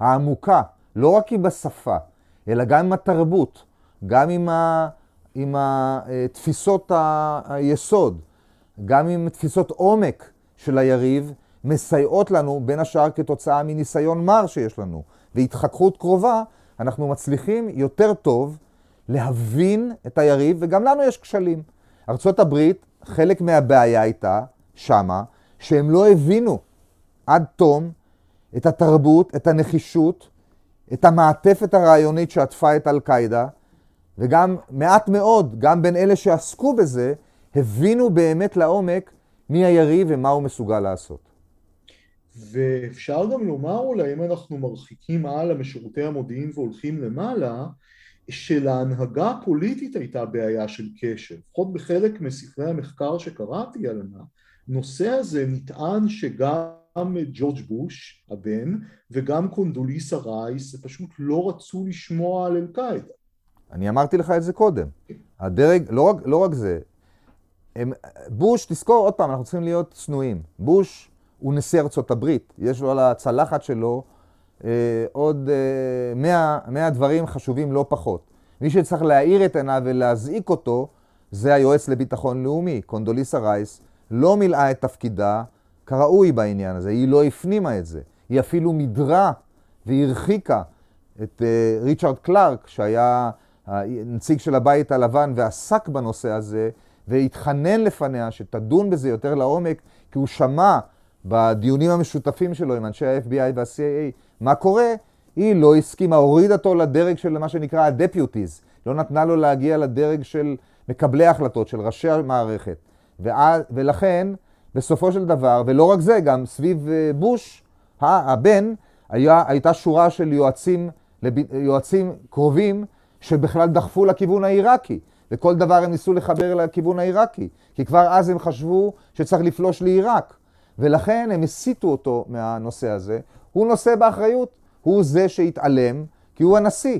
העמוקה, לא רק עם השפה, אלא גם עם התרבות, גם עם, ה, עם התפיסות היסוד, גם עם תפיסות עומק של היריב, מסייעות לנו, בין השאר כתוצאה מניסיון מר שיש לנו, והתחככות קרובה, אנחנו מצליחים יותר טוב להבין את היריב, וגם לנו יש כשלים. ארצות הברית, חלק מהבעיה הייתה, שמה, שהם לא הבינו עד תום את התרבות, את הנחישות, את המעטפת הרעיונית שעטפה את אל-קאעידה, וגם מעט מאוד, גם בין אלה שעסקו בזה, הבינו באמת לעומק מי היריב ומה הוא מסוגל לעשות. ואפשר גם לומר אולי אם אנחנו מרחיקים הלאה משירותי המודיעין והולכים למעלה שלהנהגה הפוליטית הייתה בעיה של קשר לפחות בחלק מספרי המחקר שקראתי על הנושא הזה נטען שגם ג'ורג' בוש הבן וגם קונדוליסה רייס פשוט לא רצו לשמוע על אל-קאעידה אני אמרתי לך את זה קודם. הדרג, לא רק, לא רק זה, הם, בוש, תזכור עוד פעם, אנחנו צריכים להיות צנועים. בוש הוא נשיא ארצות הברית, יש לו על הצלחת שלו אה, עוד אה, 100, 100 דברים חשובים לא פחות. מי שצריך להאיר את עיניו ולהזעיק אותו, זה היועץ לביטחון לאומי. קונדוליסה רייס לא מילאה את תפקידה כראוי בעניין הזה, היא לא הפנימה את זה. היא אפילו מידרה והרחיקה את uh, ריצ'רד קלארק, שהיה הנציג של הבית הלבן ועסק בנושא הזה, והתחנן לפניה שתדון בזה יותר לעומק, כי הוא שמע בדיונים המשותפים שלו עם אנשי ה-FBI וה-CIA מה קורה, היא לא הסכימה, הורידה אותו לדרג של מה שנקרא ה-deputies, לא נתנה לו להגיע לדרג של מקבלי ההחלטות, של ראשי המערכת. ולכן, בסופו של דבר, ולא רק זה, גם סביב אה, בוש, הבן, היה, הייתה שורה של יועצים, יועצים קרובים שבכלל דחפו לכיוון העיראקי, וכל דבר הם ניסו לחבר לכיוון העיראקי, כי כבר אז הם חשבו שצריך לפלוש לעיראק, ולכן הם הסיטו אותו מהנושא הזה. הוא נושא באחריות, הוא זה שהתעלם, כי הוא הנשיא.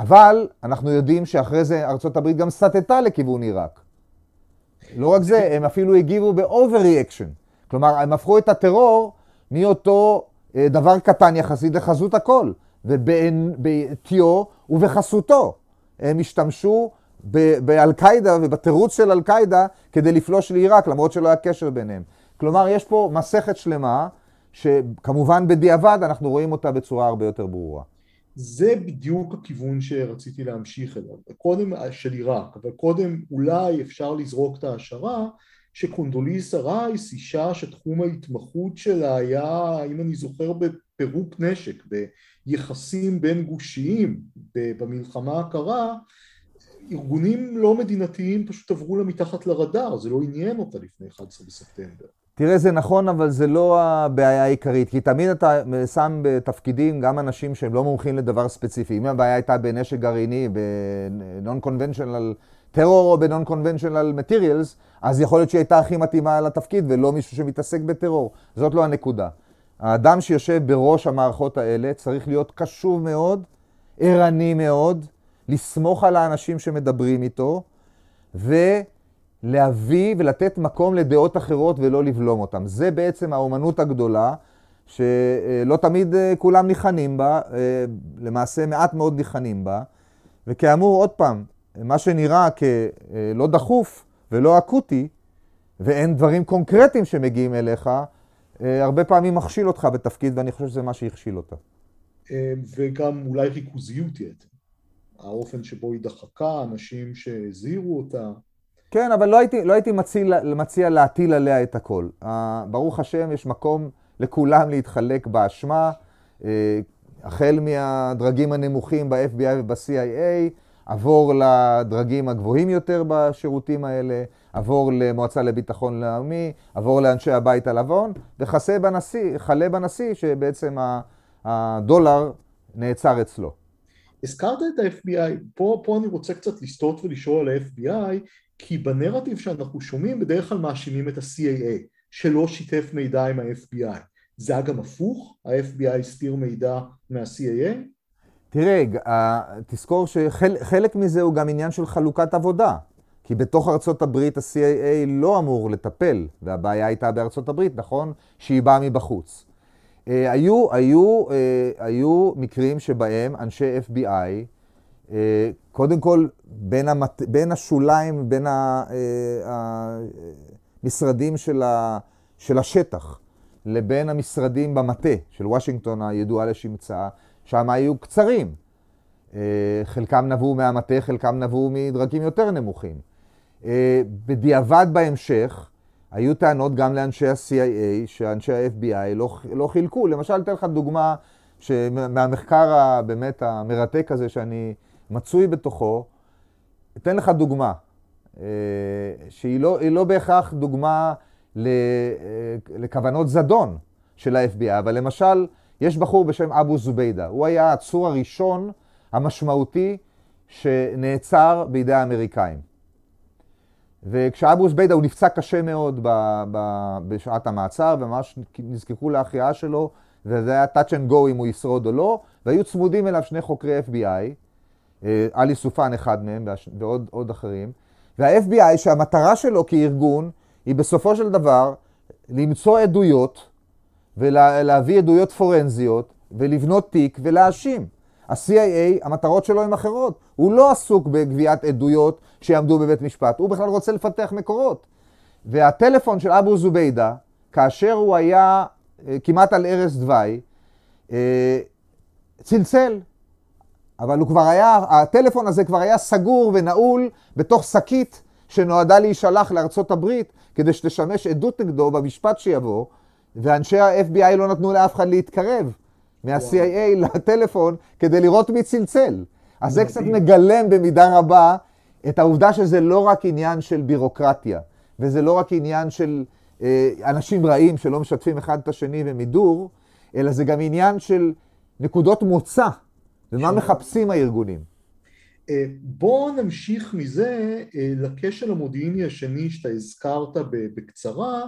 אבל אנחנו יודעים שאחרי זה ארצות הברית גם סטתה לכיוון עיראק. לא רק זה, הם אפילו הגיבו ב-overreaction. כלומר, הם הפכו את הטרור מאותו אה, דבר קטן יחסית לחזות הכל, ובעטיו ובחסותו. הם השתמשו באל-קאידה ובתירוץ של אל-קאידה כדי לפלוש לעיראק, למרות שלא היה קשר ביניהם. כלומר, יש פה מסכת שלמה, שכמובן בדיעבד אנחנו רואים אותה בצורה הרבה יותר ברורה. זה בדיוק הכיוון שרציתי להמשיך אליו, קודם של עיראק, אבל קודם אולי אפשר לזרוק את ההשערה שקונדוליסה רייס, אישה שתחום ההתמחות שלה היה, אם אני זוכר, בפירוק נשק, ביחסים בין גושיים במלחמה הקרה, ארגונים לא מדינתיים פשוט עברו לה מתחת לרדאר, זה לא עניין אותה לפני 11 בספטמבר. תראה, זה נכון, אבל זה לא הבעיה העיקרית, כי תמיד אתה שם בתפקידים גם אנשים שהם לא מומחים לדבר ספציפי. אם הבעיה הייתה בנשק גרעיני, ב-non-conventional טרור או ב-non-conventional materials, אז יכול להיות שהיא הייתה הכי מתאימה לתפקיד ולא מישהו שמתעסק בטרור. זאת לא הנקודה. האדם שיושב בראש המערכות האלה צריך להיות קשוב מאוד, ערני מאוד, לסמוך על האנשים שמדברים איתו, ולהביא ולתת מקום לדעות אחרות ולא לבלום אותם. זה בעצם האומנות הגדולה, שלא תמיד אה, כולם ניחנים בה, אה, למעשה מעט מאוד ניחנים בה. וכאמור, עוד פעם, מה שנראה כלא דחוף ולא אקוטי, ואין דברים קונקרטיים שמגיעים אליך, אה, הרבה פעמים מכשיל אותך בתפקיד, ואני חושב שזה מה שהכשיל אותה. וגם אולי ריכוזיות יתר. האופן שבו היא דחקה, אנשים שהזהירו אותה. כן, אבל לא הייתי, לא הייתי מציע, מציע להטיל עליה את הכל. Uh, ברוך השם, יש מקום לכולם להתחלק באשמה, uh, החל מהדרגים הנמוכים ב-FBI וב-CIA, עבור לדרגים הגבוהים יותר בשירותים האלה, עבור למועצה לביטחון לאומי, עבור לאנשי הבית הלבון, וכלה בנשיא, בנשיא שבעצם הדולר נעצר אצלו. הזכרת את ה-FBI, פה, פה אני רוצה קצת לסטות ולשאול על ה-FBI, כי בנרטיב שאנחנו שומעים בדרך כלל מאשימים את ה-CAA, שלא שיתף מידע עם ה-FBI. זה היה גם הפוך? ה-FBI הסתיר מידע מה-CAA? תראה, תזכור שחלק מזה הוא גם עניין של חלוקת עבודה. כי בתוך ארצות הברית ה-CAA לא אמור לטפל, והבעיה הייתה בארצות הברית, נכון? שהיא באה מבחוץ. אה, היו, היו, אה, היו מקרים שבהם אנשי FBI, אה, קודם כל בין, המת... בין השוליים, בין המשרדים של, ה... של השטח, לבין המשרדים במטה של וושינגטון הידועה לשמצה, שם היו קצרים. חלקם נבעו מהמטה, חלקם נבעו מדרגים יותר נמוכים. בדיעבד בהמשך, היו טענות גם לאנשי ה-CIA, שאנשי ה-FBI לא, לא חילקו. למשל, אתן לך דוגמה מהמחקר הבאמת המרתק הזה שאני מצוי בתוכו, אתן לך דוגמה, אה, שהיא לא, לא בהכרח דוגמה אה, לכוונות זדון של ה-FBI, אבל למשל, יש בחור בשם אבו זוביידה, הוא היה העצור הראשון המשמעותי שנעצר בידי האמריקאים. וכשאבו זביידה הוא נפצע קשה מאוד ב, ב, בשעת המעצר, וממש נזקקו להחייאה שלו, וזה היה touch and go אם הוא ישרוד או לא, והיו צמודים אליו שני חוקרי FBI, עלי סופן אחד מהם ועוד אחרים, וה-FBI שהמטרה שלו כארגון היא בסופו של דבר למצוא עדויות ולהביא עדויות פורנזיות ולבנות תיק ולהאשים. ה-CIA, המטרות שלו הן אחרות. הוא לא עסוק בגביית עדויות שיעמדו בבית משפט, הוא בכלל רוצה לפתח מקורות. והטלפון של אבו זוביידה, כאשר הוא היה אה, כמעט על ערש דווי, אה, צלצל. אבל הוא כבר היה, הטלפון הזה כבר היה סגור ונעול בתוך שקית שנועדה להישלח לארצות הברית כדי שתשמש עדות נגדו במשפט שיבוא, ואנשי ה-FBI לא נתנו לאף אחד להתקרב מה-CIA לטלפון כדי לראות מי צלצל. אז זה קצת מגלם במידה רבה את העובדה שזה לא רק עניין של בירוקרטיה, וזה לא רק עניין של אה, אנשים רעים שלא משתפים אחד את השני ומידור, אלא זה גם עניין של נקודות מוצא, ומה מחפשים הארגונים. אה, בואו נמשיך מזה אה, לכשל המודיעיני השני שאתה הזכרת בקצרה,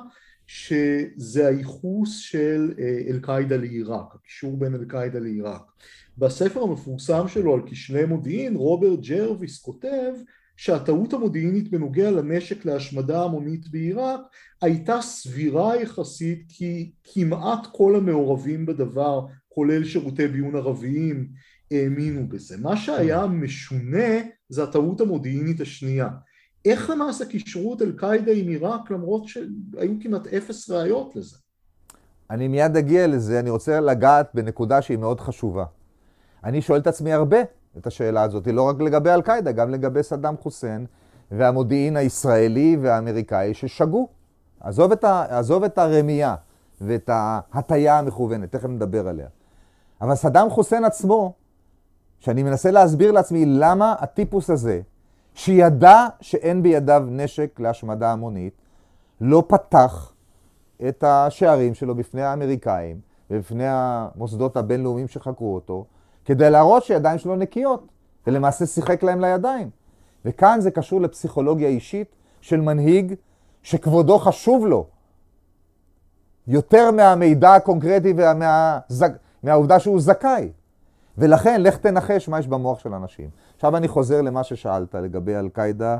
שזה הייחוס של אה, אל-קאעידה לעיראק, הקישור בין אל-קאעידה לעיראק. בספר המפורסם שלו על כשלי מודיעין, רוברט ג'רוויס כותב שהטעות המודיעינית בנוגע לנשק להשמדה המונית בעיראק הייתה סבירה יחסית כי כמעט כל המעורבים בדבר, כולל שירותי ביון ערביים, האמינו בזה. מה שהיה משונה זה הטעות המודיעינית השנייה. איך למעשה קישרו את אל-קאעידה עם עיראק למרות שהיו כמעט אפס ראיות לזה? אני מיד אגיע לזה, אני רוצה לגעת בנקודה שהיא מאוד חשובה. אני שואל את עצמי הרבה את השאלה הזאת, לא רק לגבי אל-קאעידה, גם לגבי סדאם חוסיין והמודיעין הישראלי והאמריקאי ששגו. עזוב את, ה, עזוב את הרמייה ואת ההטייה המכוונת, תכף נדבר עליה. אבל סדאם חוסיין עצמו, שאני מנסה להסביר לעצמי למה הטיפוס הזה, שידע שאין בידיו נשק להשמדה המונית, לא פתח את השערים שלו בפני האמריקאים ובפני המוסדות הבינלאומיים שחקרו אותו, כדי להראות שידיים שלו נקיות, ולמעשה שיחק להם לידיים. וכאן זה קשור לפסיכולוגיה אישית של מנהיג שכבודו חשוב לו, יותר מהמידע הקונקרטי ומהעובדה שהוא זכאי. ולכן, לך תנחש מה יש במוח של אנשים. עכשיו אני חוזר למה ששאלת לגבי אל-קאעידה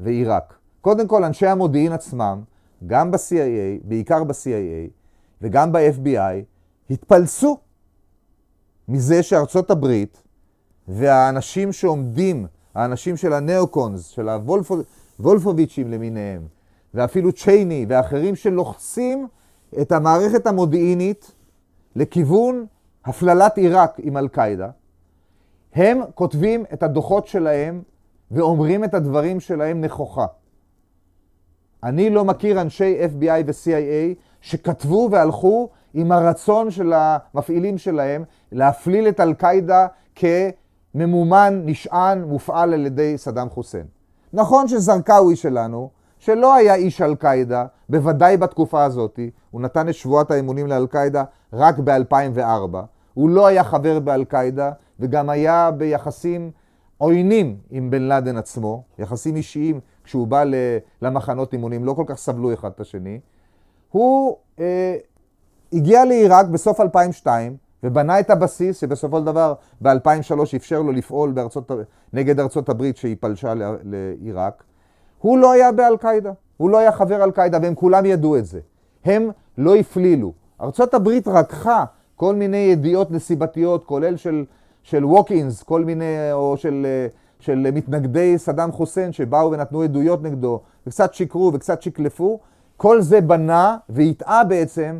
ועיראק. קודם כל, אנשי המודיעין עצמם, גם ב-CIA, בעיקר ב-CIA וגם ב-FBI, התפלסו מזה שארצות הברית והאנשים שעומדים, האנשים של הנאו-קונס, של הוולפוביצ'ים למיניהם, ואפילו צ'ייני ואחרים שלוחצים את המערכת המודיעינית לכיוון הפללת עיראק עם אל-קאעידה, הם כותבים את הדוחות שלהם ואומרים את הדברים שלהם נכוחה. אני לא מכיר אנשי FBI ו-CIA שכתבו והלכו עם הרצון של המפעילים שלהם להפליל את אל-קאעידה כממומן, נשען, מופעל על ידי סדאם חוסיין. נכון שזרקאווי שלנו, שלא היה איש אל-קאעידה, בוודאי בתקופה הזאת, הוא נתן את שבועת האמונים לאל-קאעידה רק ב-2004, הוא לא היה חבר באל-קאעידה, וגם היה ביחסים עוינים עם בן לאדן עצמו, יחסים אישיים, כשהוא בא למחנות אימונים, לא כל כך סבלו אחד את השני. הוא אה, הגיע לעיראק בסוף 2002, ובנה את הבסיס שבסופו של דבר ב-2003 אפשר לו לפעול בארצות, נגד ארצות הברית שהיא פלשה לעיראק. הוא לא היה באל-קאעידה, הוא לא היה חבר אל-קאעידה, והם כולם ידעו את זה. הם לא הפלילו. ארצות הברית רקחה כל מיני ידיעות נסיבתיות, כולל של, של ווקינס, כל מיני, או של, של מתנגדי סדאם חוסיין שבאו ונתנו עדויות נגדו, וקצת שיקרו וקצת שקלפו. כל זה בנה והטעה בעצם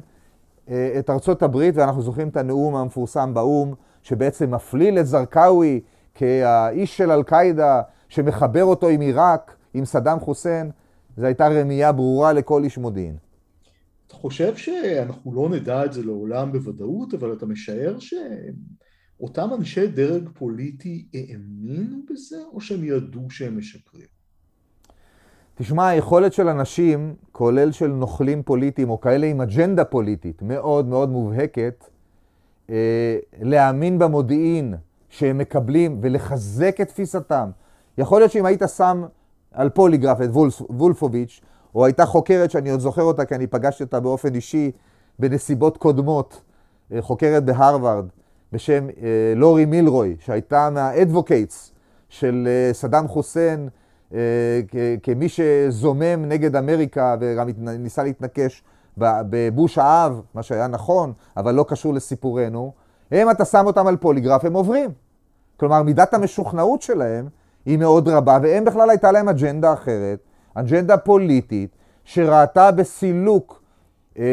את ארצות הברית, ואנחנו זוכרים את הנאום המפורסם באו"ם, שבעצם מפליל את זרקאווי כאיש של אל-קאעידה, שמחבר אותו עם עיראק, עם סדאם חוסיין. זו הייתה רמייה ברורה לכל איש מודיעין. אתה חושב שאנחנו לא נדע את זה לעולם בוודאות, אבל אתה משער שאותם אנשי דרג פוליטי האמינו בזה, או שהם ידעו שהם משקרים? תשמע, היכולת של אנשים, כולל של נוכלים פוליטיים, או כאלה עם אג'נדה פוליטית מאוד מאוד מובהקת, אה, להאמין במודיעין שהם מקבלים ולחזק את תפיסתם. יכול להיות שאם היית שם על פוליגרף את וולף, וולפוביץ', או הייתה חוקרת שאני עוד זוכר אותה, כי אני פגשתי אותה באופן אישי בנסיבות קודמות, אה, חוקרת בהרווארד בשם אה, לורי מילרוי, שהייתה מהאדבוקייטס של אה, סדאם חוסיין כמי שזומם נגד אמריקה וגם ניסה להתנקש בבוש האב, מה שהיה נכון, אבל לא קשור לסיפורנו, הם, אתה שם אותם על פוליגרף, הם עוברים. כלומר, מידת המשוכנעות שלהם היא מאוד רבה, והם בכלל הייתה להם אג'נדה אחרת, אג'נדה פוליטית, שראתה בסילוק אה,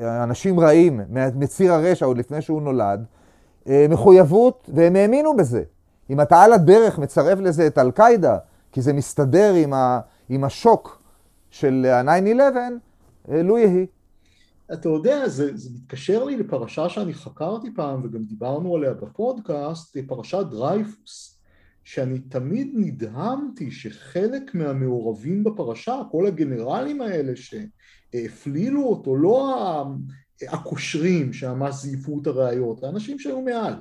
אה, אנשים רעים מציר הרשע עוד לפני שהוא נולד, אה, מחויבות, והם האמינו בזה. אם אתה על הדרך מצרף לזה את אל-קאעידה, כי זה מסתדר עם, ה, עם השוק של ה-9-11, אה, לו יהי. אתה יודע, זה, זה מתקשר לי לפרשה שאני חקרתי פעם וגם דיברנו עליה בפודקאסט, פרשת דרייפוס, שאני תמיד נדהמתי שחלק מהמעורבים בפרשה, כל הגנרלים האלה שהפלילו אותו, לא הקושרים שממש זייפו את הראיות, האנשים שהיו מעל,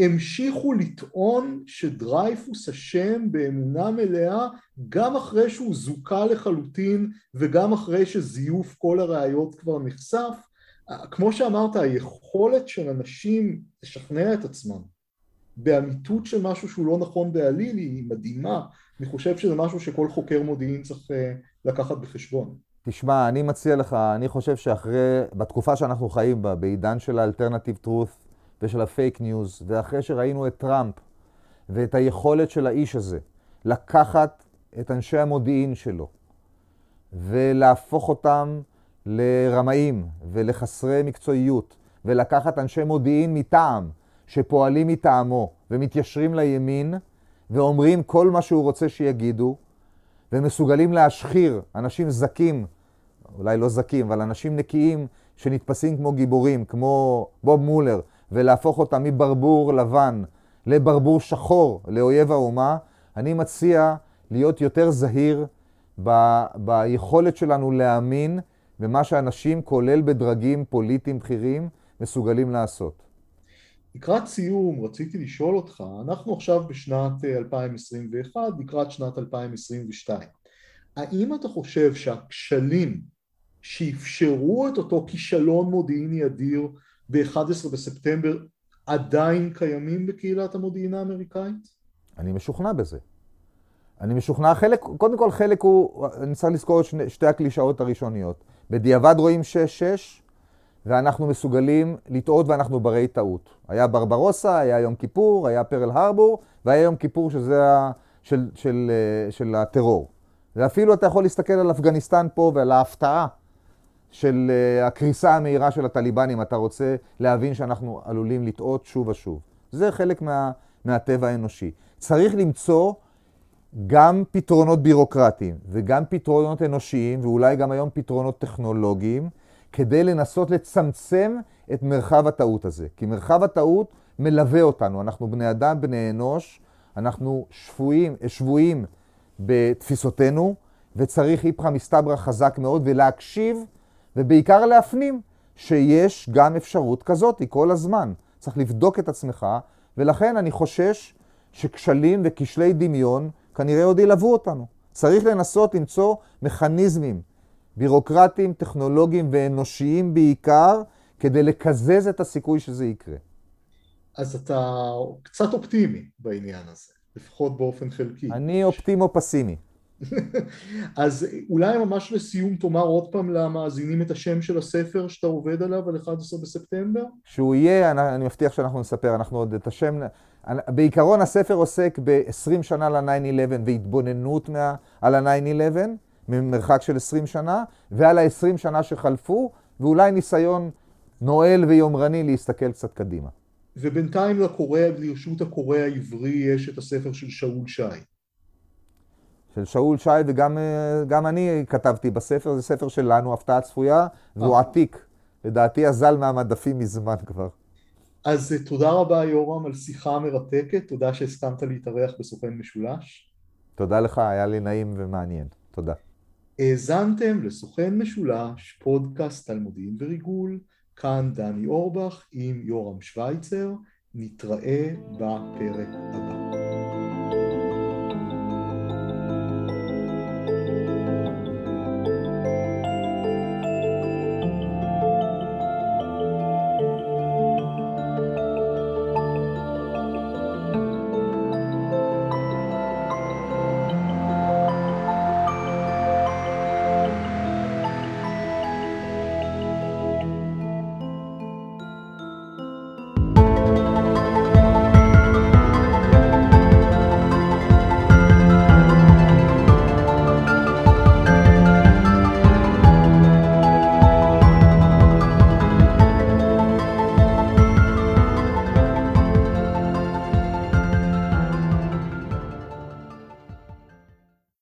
המשיכו לטעון שדרייפוס אשם באמונה מלאה גם אחרי שהוא זוכה לחלוטין וגם אחרי שזיוף כל הראיות כבר נחשף. כמו שאמרת, היכולת של אנשים לשכנע את עצמם באמיתות של משהו שהוא לא נכון בעליל היא מדהימה. אני חושב שזה משהו שכל חוקר מודיעין צריך אה, לקחת בחשבון. תשמע, אני מציע לך, אני חושב שאחרי, בתקופה שאנחנו חיים בה, בעידן של האלטרנטיב טרוס, ושל ה fake news, ואחרי שראינו את טראמפ ואת היכולת של האיש הזה לקחת את אנשי המודיעין שלו ולהפוך אותם לרמאים ולחסרי מקצועיות, ולקחת אנשי מודיעין מטעם שפועלים מטעמו ומתיישרים לימין ואומרים כל מה שהוא רוצה שיגידו, ומסוגלים להשחיר אנשים זכים, אולי לא זכים, אבל אנשים נקיים שנתפסים כמו גיבורים, כמו בוב מולר, ולהפוך אותה מברבור לבן לברבור שחור, לאויב האומה, אני מציע להיות יותר זהיר ב- ביכולת שלנו להאמין במה שאנשים, כולל בדרגים פוליטיים בכירים, מסוגלים לעשות. לקראת סיום רציתי לשאול אותך, אנחנו עכשיו בשנת 2021, אה, לקראת שנת 2022. האם אתה חושב שהכשלים שאפשרו את אותו כישלון מודיעיני אדיר ב-11 בספטמבר עדיין קיימים בקהילת המודיעין האמריקאית? אני משוכנע בזה. אני משוכנע, חלק, קודם כל חלק הוא, אני צריך לזכור את שני, שתי הקלישאות הראשוניות. בדיעבד רואים 6-6, ואנחנו מסוגלים לטעות ואנחנו ברי טעות. היה ברברוסה, היה יום כיפור, היה פרל הרבור, והיה יום כיפור שזה ה, של, של, של, אה, של הטרור. ואפילו אתה יכול להסתכל על אפגניסטן פה ועל ההפתעה של uh, הקריסה המהירה של הטליבנים, אתה רוצה להבין שאנחנו עלולים לטעות שוב ושוב. זה חלק מה, מהטבע האנושי. צריך למצוא גם פתרונות בירוקרטיים וגם פתרונות אנושיים, ואולי גם היום פתרונות טכנולוגיים, כדי לנסות לצמצם את מרחב הטעות הזה. כי מרחב הטעות מלווה אותנו. אנחנו בני אדם, בני אנוש, אנחנו שבויים, שבויים בתפיסותינו, וצריך איפכא מסתברא חזק מאוד ולהקשיב ובעיקר להפנים שיש גם אפשרות כזאת כל הזמן. צריך לבדוק את עצמך, ולכן אני חושש שכשלים וכשלי דמיון כנראה עוד ילוו אותנו. צריך לנסות למצוא מכניזמים בירוקרטיים, טכנולוגיים ואנושיים בעיקר, כדי לקזז את הסיכוי שזה יקרה. אז אתה קצת אופטימי בעניין הזה, לפחות באופן חלקי. אני אופטימו פסימי. אז אולי ממש לסיום תאמר עוד פעם למאזינים את השם של הספר שאתה עובד עליו על 11 בספטמבר? שהוא יהיה, אני, אני מבטיח שאנחנו נספר, אנחנו עוד את השם, בעיקרון הספר עוסק ב-20 שנה ל-9-11 והתבוננות מה, על ה-9-11 ממרחק של 20 שנה, ועל ה-20 שנה שחלפו, ואולי ניסיון נואל ויומרני להסתכל קצת קדימה. ובינתיים לקורא, לרשות הקורא העברי יש את הספר של שאול שי. של שאול שי, וגם אה, אני כתבתי בספר, זה ספר שלנו, הפתעה צפויה, והוא אה. עתיק. לדעתי אזל מהמדפים מזמן כבר. אז אה, תודה רבה יורם על שיחה מרתקת, תודה שהסכמת להתארח בסוכן משולש. תודה לך, היה לי נעים ומעניין. תודה. האזנתם לסוכן משולש, פודקאסט על מודיעין וריגול, כאן דני אורבך עם יורם שווייצר, נתראה בפרק הבא.